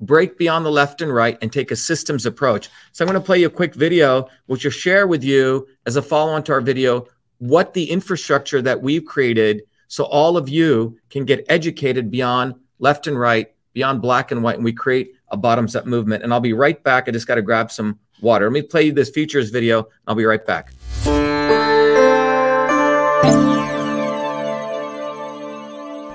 break beyond the left and right and take a systems approach. So I'm going to play you a quick video, which will share with you as a follow on to our video what the infrastructure that we've created so all of you can get educated beyond left and right, beyond black and white, and we create a bottoms up movement. And I'll be right back. I just got to grab some water. Let me play you this features video. I'll be right back. Thank you.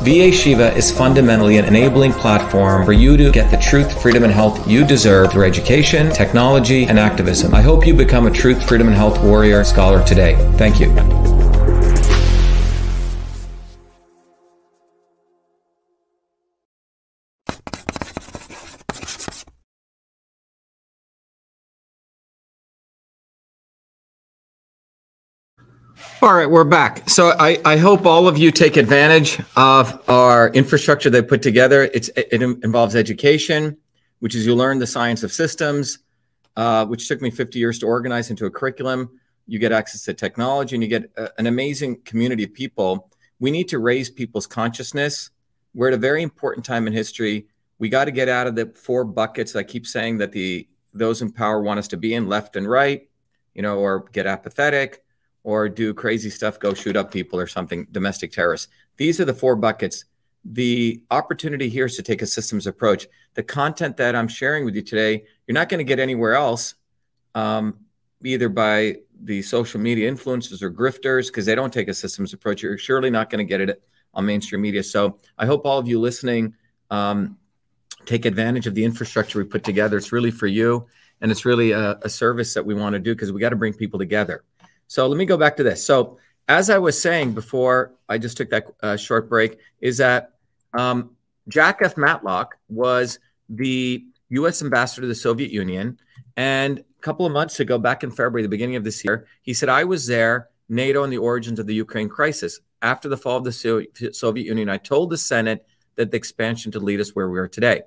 VA Shiva is fundamentally an enabling platform for you to get the truth, freedom, and health you deserve through education, technology, and activism. I hope you become a truth, freedom, and health warrior scholar today. Thank you. All right, we're back. So I, I hope all of you take advantage of our infrastructure they put together. It's, it involves education, which is you learn the science of systems, uh, which took me 50 years to organize into a curriculum. You get access to technology and you get a, an amazing community of people. We need to raise people's consciousness. We're at a very important time in history. We got to get out of the four buckets I keep saying that the those in power want us to be in left and right, you know, or get apathetic or do crazy stuff, go shoot up people or something, domestic terrorists. These are the four buckets. The opportunity here is to take a systems approach. The content that I'm sharing with you today, you're not going to get anywhere else, um, either by the social media influencers or grifters, because they don't take a systems approach. You're surely not going to get it on mainstream media. So I hope all of you listening um, take advantage of the infrastructure we put together. It's really for you, and it's really a, a service that we want to do because we got to bring people together. So let me go back to this. So as I was saying before, I just took that uh, short break. Is that um, Jack F. Matlock was the U.S. ambassador to the Soviet Union, and a couple of months ago, back in February, the beginning of this year, he said, "I was there, NATO, and the origins of the Ukraine crisis. After the fall of the Soviet Union, I told the Senate that the expansion to lead us where we are today."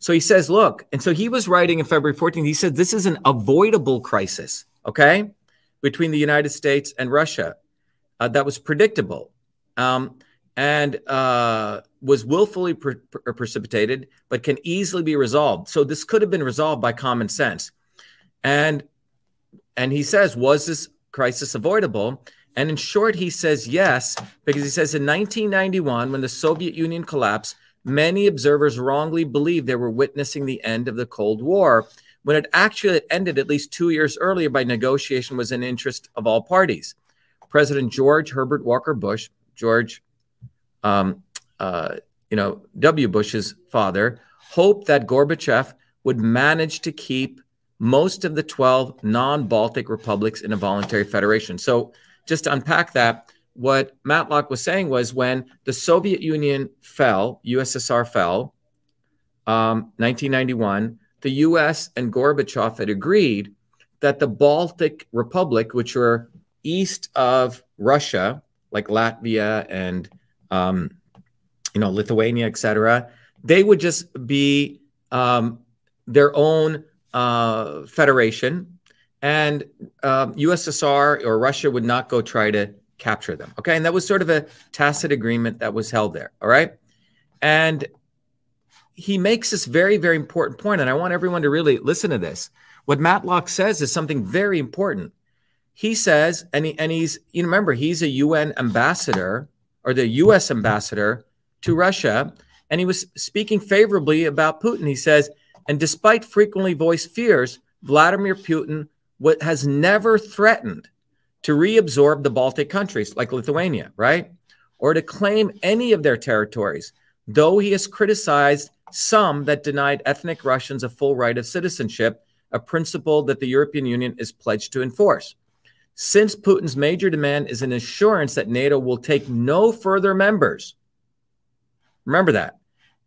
So he says, "Look," and so he was writing in February 14th. He said, "This is an avoidable crisis." Okay between the United States and Russia uh, that was predictable um, and uh, was willfully pre- pre- precipitated, but can easily be resolved. So this could have been resolved by common sense. And and he says, was this crisis avoidable? And in short, he says yes, because he says in 1991, when the Soviet Union collapsed, many observers wrongly believed they were witnessing the end of the Cold War when it actually ended at least two years earlier by negotiation was in interest of all parties. President George Herbert Walker Bush, George, um, uh, you know, W. Bush's father, hoped that Gorbachev would manage to keep most of the 12 non Baltic republics in a voluntary federation. So, just to unpack that, what Matlock was saying was when the Soviet Union fell, USSR fell, um, 1991, the US and Gorbachev had agreed that the Baltic Republic, which were east of Russia, like Latvia and um, you know Lithuania, etc., they would just be um, their own uh, federation, and um, USSR or Russia would not go try to capture them. Okay, and that was sort of a tacit agreement that was held there. All right, and he makes this very, very important point, and I want everyone to really listen to this. What Matlock says is something very important. He says, and, he, and he's, you remember, he's a UN ambassador or the US ambassador to Russia, and he was speaking favorably about Putin. He says, and despite frequently voiced fears, Vladimir Putin has never threatened to reabsorb the Baltic countries like Lithuania, right? Or to claim any of their territories, though he has criticized some that denied ethnic Russians a full right of citizenship, a principle that the European Union is pledged to enforce. Since Putin's major demand is an assurance that NATO will take no further members, remember that,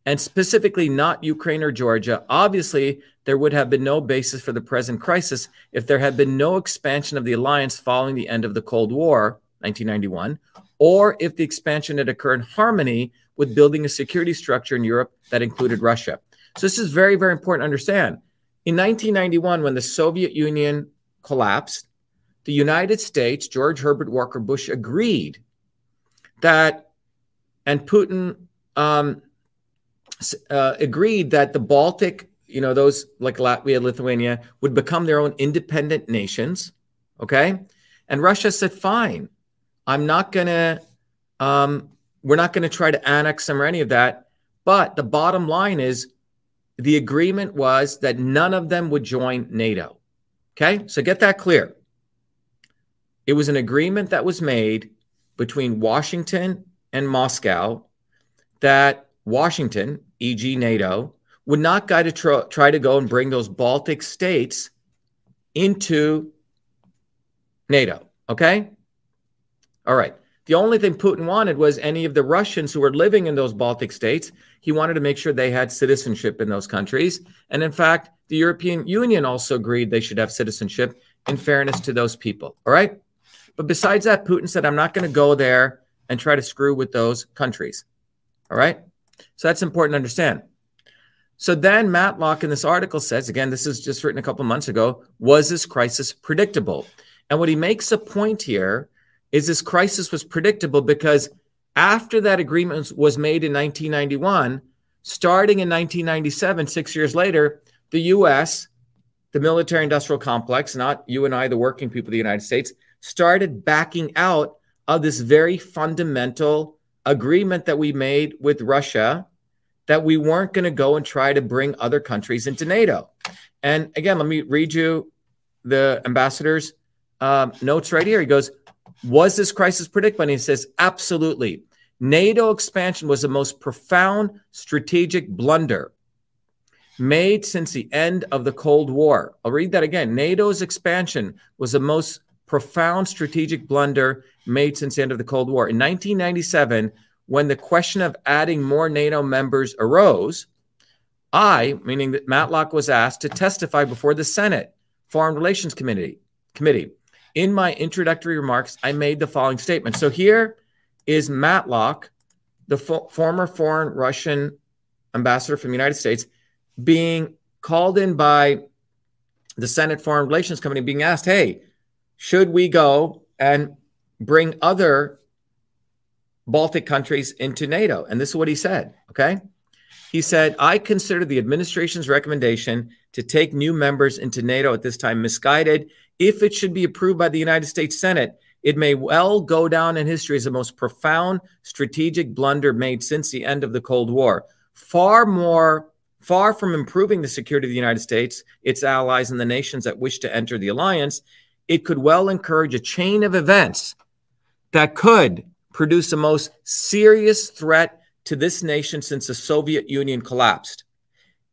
and specifically not Ukraine or Georgia, obviously there would have been no basis for the present crisis if there had been no expansion of the alliance following the end of the Cold War, 1991, or if the expansion had occurred in harmony with building a security structure in Europe that included Russia. So this is very, very important to understand. In 1991, when the Soviet Union collapsed, the United States, George Herbert Walker Bush, agreed that, and Putin um, uh, agreed that the Baltic, you know, those like Latvia, Lithuania, would become their own independent nations. Okay. And Russia said, fine, I'm not going to um, we're not going to try to annex them or any of that. But the bottom line is the agreement was that none of them would join NATO. Okay, so get that clear. It was an agreement that was made between Washington and Moscow that Washington, e.g., NATO, would not try to tr- try to go and bring those Baltic states into NATO. Okay? All right. The only thing Putin wanted was any of the Russians who were living in those Baltic states. He wanted to make sure they had citizenship in those countries. And in fact, the European Union also agreed they should have citizenship in fairness to those people. All right. But besides that, Putin said, I'm not going to go there and try to screw with those countries. All right. So that's important to understand. So then Matlock in this article says, again, this is just written a couple months ago, was this crisis predictable? And what he makes a point here is this crisis was predictable because after that agreement was made in 1991, starting in 1997, six years later, the US, the military industrial complex, not you and I, the working people of the United States, started backing out of this very fundamental agreement that we made with Russia that we weren't going to go and try to bring other countries into NATO. And again, let me read you the ambassador's um, notes right here. He goes, was this crisis predictable? And he says, absolutely. NATO expansion was the most profound strategic blunder made since the end of the Cold War. I'll read that again. NATO's expansion was the most profound strategic blunder made since the end of the Cold War. In 1997, when the question of adding more NATO members arose, I, meaning that Matlock, was asked to testify before the Senate Foreign Relations Committee. Committee in my introductory remarks, I made the following statement. So here is Matlock, the fo- former foreign Russian ambassador from the United States, being called in by the Senate Foreign Relations Committee, being asked, hey, should we go and bring other Baltic countries into NATO? And this is what he said. Okay. He said, I consider the administration's recommendation to take new members into NATO at this time misguided if it should be approved by the United States Senate, it may well go down in history as the most profound strategic blunder made since the end of the Cold War. Far more, far from improving the security of the United States, its allies, and the nations that wish to enter the alliance, it could well encourage a chain of events that could produce the most serious threat to this nation since the Soviet Union collapsed.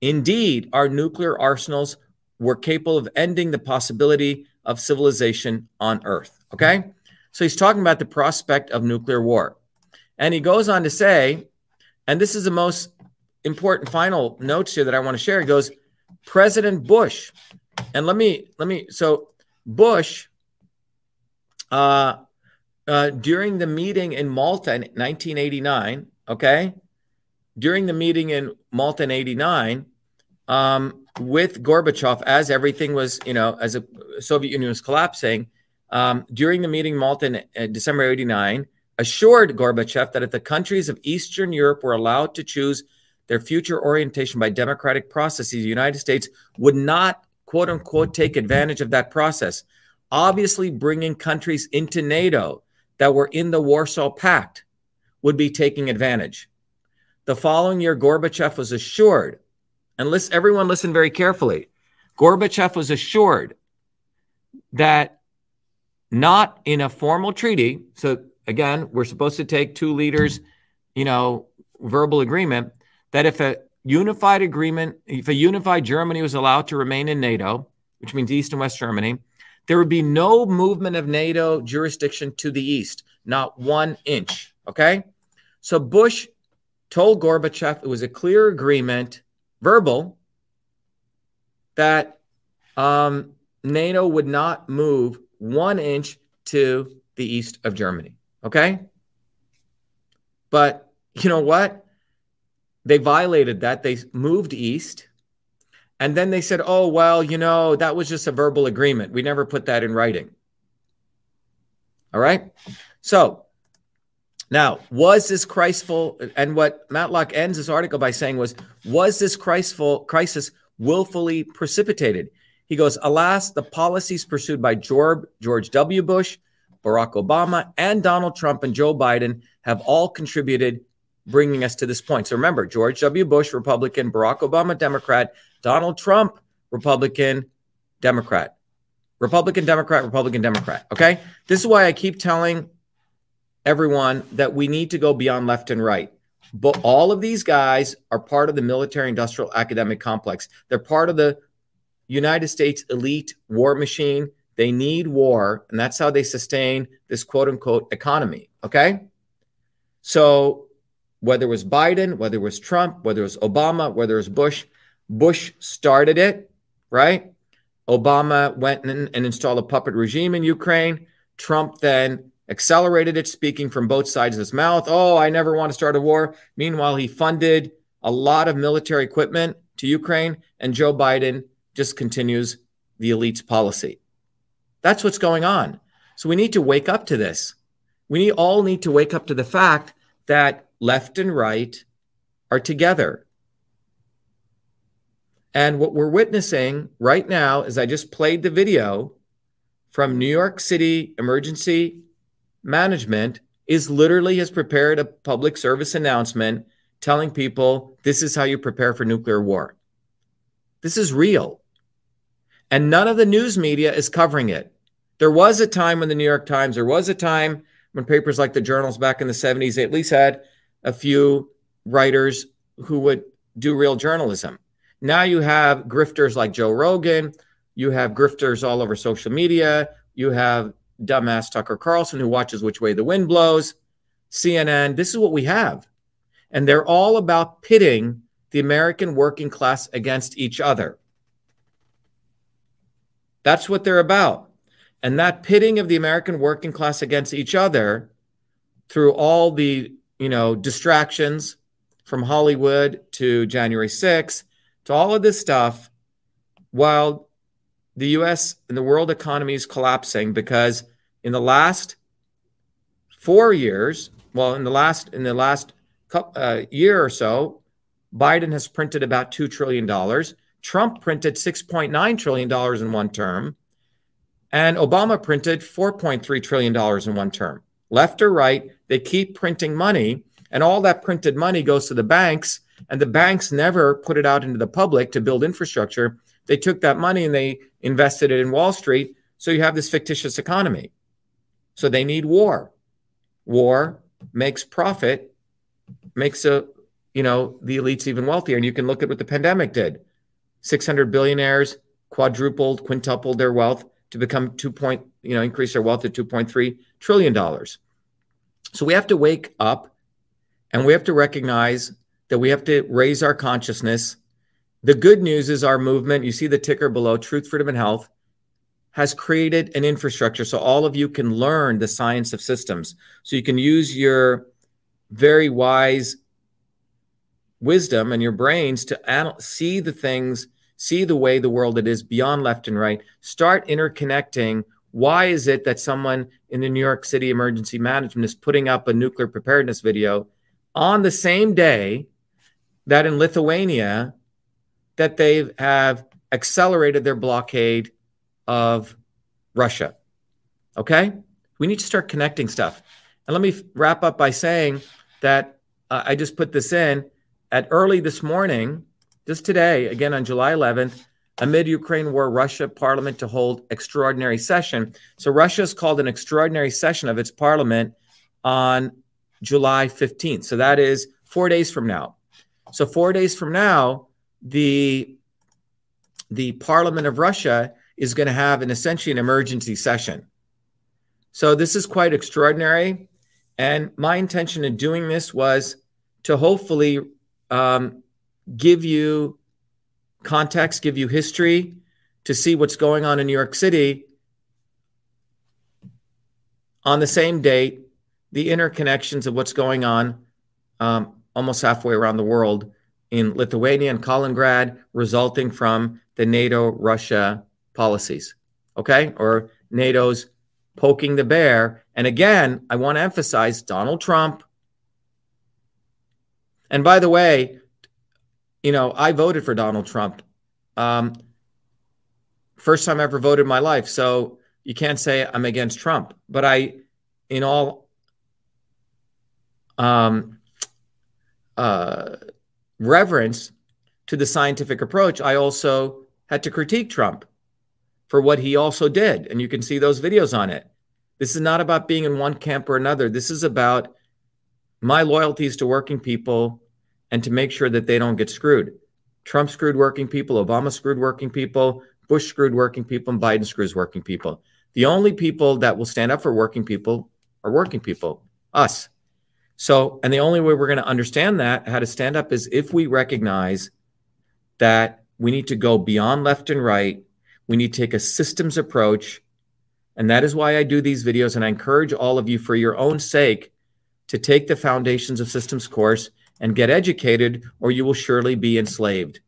Indeed, our nuclear arsenals were capable of ending the possibility of civilization on Earth. Okay? So he's talking about the prospect of nuclear war. And he goes on to say, and this is the most important final notes here that I want to share. He goes, President Bush, and let me, let me, so Bush, uh, uh, during the meeting in Malta in 1989, okay, during the meeting in Malta in 89, um, with Gorbachev, as everything was, you know, as the Soviet Union was collapsing, um, during the meeting in Malta in uh, December 89, assured Gorbachev that if the countries of Eastern Europe were allowed to choose their future orientation by democratic processes, the United States would not, quote unquote, take advantage of that process. Obviously, bringing countries into NATO that were in the Warsaw Pact would be taking advantage. The following year, Gorbachev was assured, and listen, everyone listen very carefully. Gorbachev was assured that not in a formal treaty, so again, we're supposed to take two leaders, you know, verbal agreement that if a unified agreement, if a unified Germany was allowed to remain in NATO, which means East and West Germany, there would be no movement of NATO jurisdiction to the east, not one inch. Okay. So Bush told Gorbachev it was a clear agreement, verbal, that um, NATO would not move one inch to the east of Germany. Okay. But you know what? They violated that. They moved east. And then they said, oh, well, you know, that was just a verbal agreement. We never put that in writing. All right. So now, was this Christful? And what Matlock ends this article by saying was, was this Christful crisis willfully precipitated? He goes, alas, the policies pursued by George, George W. Bush, Barack Obama, and Donald Trump and Joe Biden have all contributed bringing us to this point. So remember, George W. Bush, Republican, Barack Obama, Democrat, Donald Trump, Republican, Democrat. Republican, Democrat, Republican, Democrat. Okay? This is why I keep telling everyone that we need to go beyond left and right. But all of these guys are part of the military industrial academic complex. They're part of the United States elite war machine. They need war, and that's how they sustain this quote unquote economy. Okay? So whether it was Biden, whether it was Trump, whether it was Obama, whether it was Bush, Bush started it, right? Obama went and installed a puppet regime in Ukraine. Trump then accelerated it, speaking from both sides of his mouth. Oh, I never want to start a war. Meanwhile, he funded a lot of military equipment to Ukraine, and Joe Biden just continues the elite's policy. That's what's going on. So we need to wake up to this. We need, all need to wake up to the fact that left and right are together. And what we're witnessing right now is I just played the video from New York City Emergency Management is literally has prepared a public service announcement telling people this is how you prepare for nuclear war. This is real. And none of the news media is covering it. There was a time when the New York Times, there was a time when papers like the journals back in the 70s, they at least had a few writers who would do real journalism. Now you have grifters like Joe Rogan, you have grifters all over social media, you have dumbass Tucker Carlson who watches which way the wind blows, CNN. This is what we have. And they're all about pitting the American working class against each other. That's what they're about. And that pitting of the American working class against each other through all the you know, distractions from Hollywood to January 6th to all of this stuff while the US and the world economy is collapsing because in the last four years, well, in the last in the last uh, year or so, Biden has printed about two trillion dollars. Trump printed six point nine trillion dollars in one term, and Obama printed four point three trillion dollars in one term left or right, they keep printing money, and all that printed money goes to the banks, and the banks never put it out into the public to build infrastructure. They took that money and they invested it in Wall Street. So you have this fictitious economy. So they need war. War makes profit makes a you know the elites even wealthier. And you can look at what the pandemic did. 600 billionaires quadrupled, quintupled their wealth to become two point, you know, increase their wealth to 2.3 trillion dollars. So we have to wake up and we have to recognize that we have to raise our consciousness. The good news is our movement, you see the ticker below, Truth, Freedom, and Health, has created an infrastructure so all of you can learn the science of systems. So you can use your very wise wisdom and your brains to anal- see the things, see the way the world it is beyond left and right. Start interconnecting. Why is it that someone in the New York City Emergency Management is putting up a nuclear preparedness video on the same day that in Lithuania that they have accelerated their blockade of Russia? Okay? We need to start connecting stuff. And let me wrap up by saying that uh, I just put this in at early this morning, just today, again on July 11th, amid Ukraine war, Russia parliament to hold extraordinary session. So Russia has called an extraordinary session of its parliament on July 15th. So that is four days from now. So four days from now, the the Parliament of Russia is going to have an essentially an emergency session. So this is quite extraordinary. And my intention in doing this was to hopefully um, give you context, give you history to see what's going on in New York City. On the same date, the interconnections of what's going on um, almost halfway around the world in Lithuania and Kaliningrad, resulting from the NATO Russia policies, okay? Or NATO's poking the bear. And again, I want to emphasize Donald Trump and by the way, you know, I voted for Donald Trump. Um, first time I ever voted in my life. So you can't say I'm against Trump. But I, in all um, uh, reverence to the scientific approach, I also had to critique Trump for what he also did. And you can see those videos on it. This is not about being in one camp or another. This is about my loyalties to working people and to make sure that they don't get screwed. Trump screwed working people, Obama screwed working people, Bush screwed working people, and Biden screws working people. The only people that will stand up for working people are working people, us. So, and the only way we're going to understand that, how to stand up, is if we recognize that we need to go beyond left and right. We need to take a systems approach. And that is why I do these videos. And I encourage all of you, for your own sake, to take the Foundations of Systems course and get educated, or you will surely be enslaved.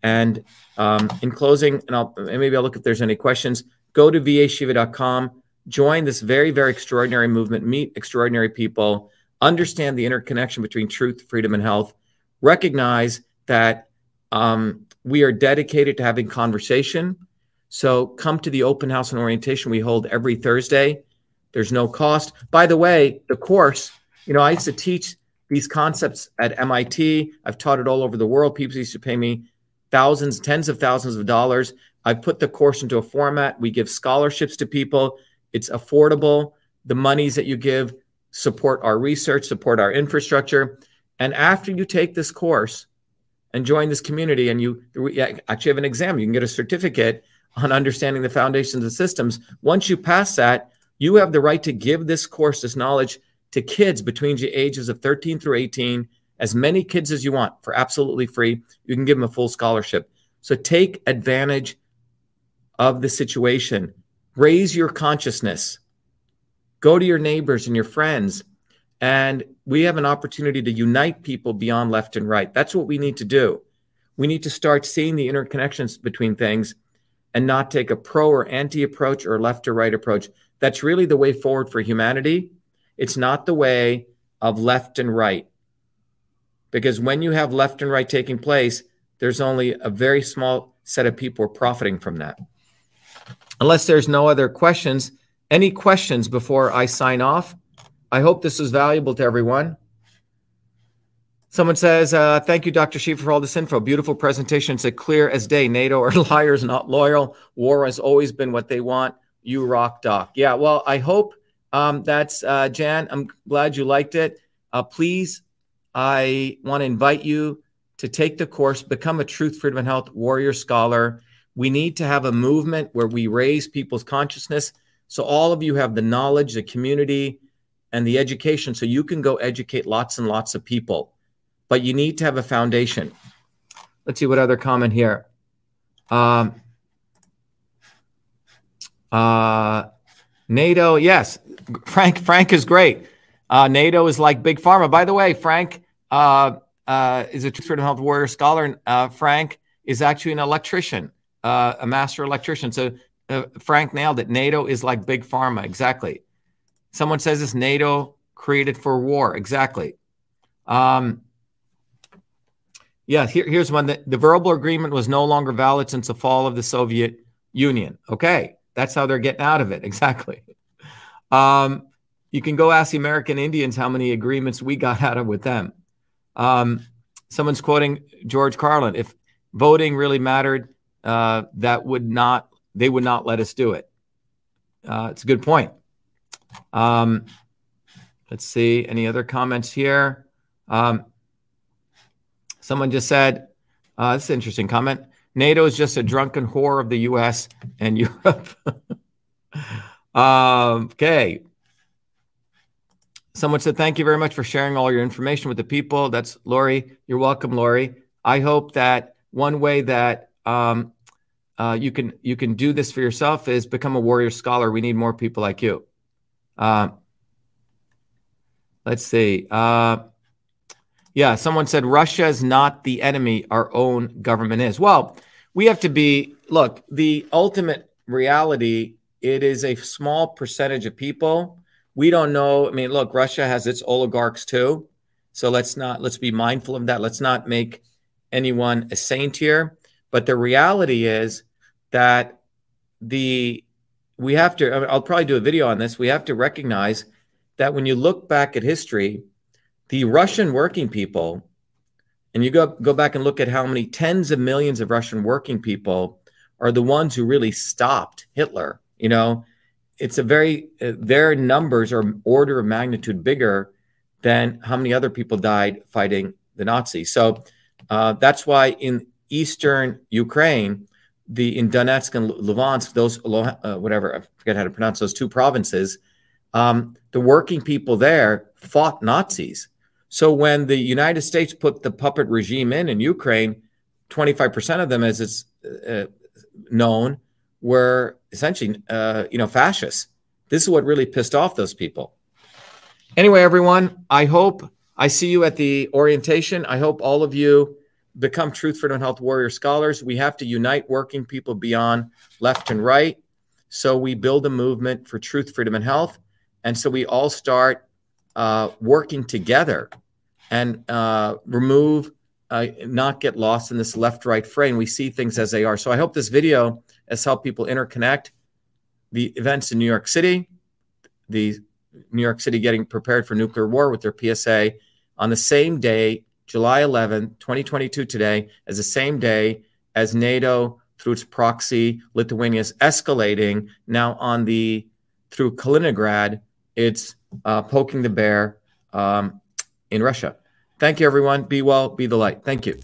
And um, in closing, and I'll and maybe I'll look if there's any questions. Go to vashiva.com, join this very, very extraordinary movement, meet extraordinary people, understand the interconnection between truth, freedom, and health. Recognize that um, we are dedicated to having conversation. So come to the open house and orientation we hold every Thursday. There's no cost. By the way, the course, you know, I used to teach these concepts at MIT. I've taught it all over the world. People used to pay me thousands, tens of thousands of dollars. I've put the course into a format. We give scholarships to people. It's affordable. The monies that you give support our research, support our infrastructure. And after you take this course and join this community, and you actually have an exam, you can get a certificate on understanding the foundations of systems. Once you pass that, you have the right to give this course, this knowledge to kids between the ages of 13 through 18, as many kids as you want for absolutely free. You can give them a full scholarship. So take advantage of the situation. Raise your consciousness. Go to your neighbors and your friends. And we have an opportunity to unite people beyond left and right. That's what we need to do. We need to start seeing the interconnections between things and not take a pro or anti approach or left or right approach. That's really the way forward for humanity. It's not the way of left and right. Because when you have left and right taking place, there's only a very small set of people profiting from that. Unless there's no other questions, any questions before I sign off? I hope this is valuable to everyone. Someone says, uh, Thank you, Dr. Shiva, for all this info. Beautiful presentation. It's clear as day. NATO are liars, not loyal. War has always been what they want. You rock, Doc. Yeah, well, I hope um, that's uh, Jan. I'm glad you liked it. Uh, please I want to invite you to take the course, become a Truth, Freedom, and Health Warrior Scholar. We need to have a movement where we raise people's consciousness. So all of you have the knowledge, the community, and the education so you can go educate lots and lots of people. But you need to have a foundation. Let's see what other comment here. Um, uh, NATO, yes. Frank, Frank is great. Uh, NATO is like big pharma. By the way, Frank uh, uh, is a Truth Freedom Health Warrior scholar. Uh, Frank is actually an electrician, uh, a master electrician. So uh, Frank nailed it. NATO is like big pharma. Exactly. Someone says it's NATO created for war. Exactly. Um, yeah, here, here's one. The, the verbal agreement was no longer valid since the fall of the Soviet Union. Okay, that's how they're getting out of it. Exactly. Um, you can go ask the American Indians how many agreements we got out of with them. Um, someone's quoting George Carlin. If voting really mattered, uh, that would not they would not let us do it. Uh, it's a good point. Um, let's see any other comments here. Um, someone just said, uh, "This is an interesting comment." NATO is just a drunken whore of the U.S. and Europe. um, okay, Someone said, Thank you very much for sharing all your information with the people. That's Lori. You're welcome, Lori. I hope that one way that um, uh, you can you can do this for yourself is become a warrior scholar. We need more people like you. Uh, let's see. Uh, yeah, someone said Russia is not the enemy. Our own government is. Well, we have to be. Look, the ultimate reality. It is a small percentage of people we don't know. I mean, look, Russia has its oligarchs too. So let's not let's be mindful of that. Let's not make anyone a saint here. But the reality is that the we have to. I mean, I'll probably do a video on this. We have to recognize that when you look back at history, the Russian working people, and you go go back and look at how many tens of millions of Russian working people are the ones who really stopped Hitler. You know, it's a very uh, their numbers are order of magnitude bigger than how many other people died fighting the Nazis. So uh, that's why in eastern Ukraine, the in Donetsk and Luhansk, those uh, whatever I forget how to pronounce those two provinces, um, the working people there fought Nazis. So when the United States put the puppet regime in in Ukraine, 25% of them, as it's uh, known, were essentially, uh, you know, fascists. This is what really pissed off those people. Anyway, everyone, I hope I see you at the orientation. I hope all of you become Truth, Freedom, and Health Warrior Scholars. We have to unite working people beyond left and right. So we build a movement for truth, freedom, and health. And so we all start uh, working together and uh, remove, uh, not get lost in this left right fray. And we see things as they are. So I hope this video has helped people interconnect the events in New York City, the New York City getting prepared for nuclear war with their PSA on the same day, July 11, 2022, today, as the same day as NATO through its proxy, Lithuania is escalating now on the through Kaliningrad. It's uh, poking the bear um, in Russia. Thank you, everyone. Be well, be the light. Thank you.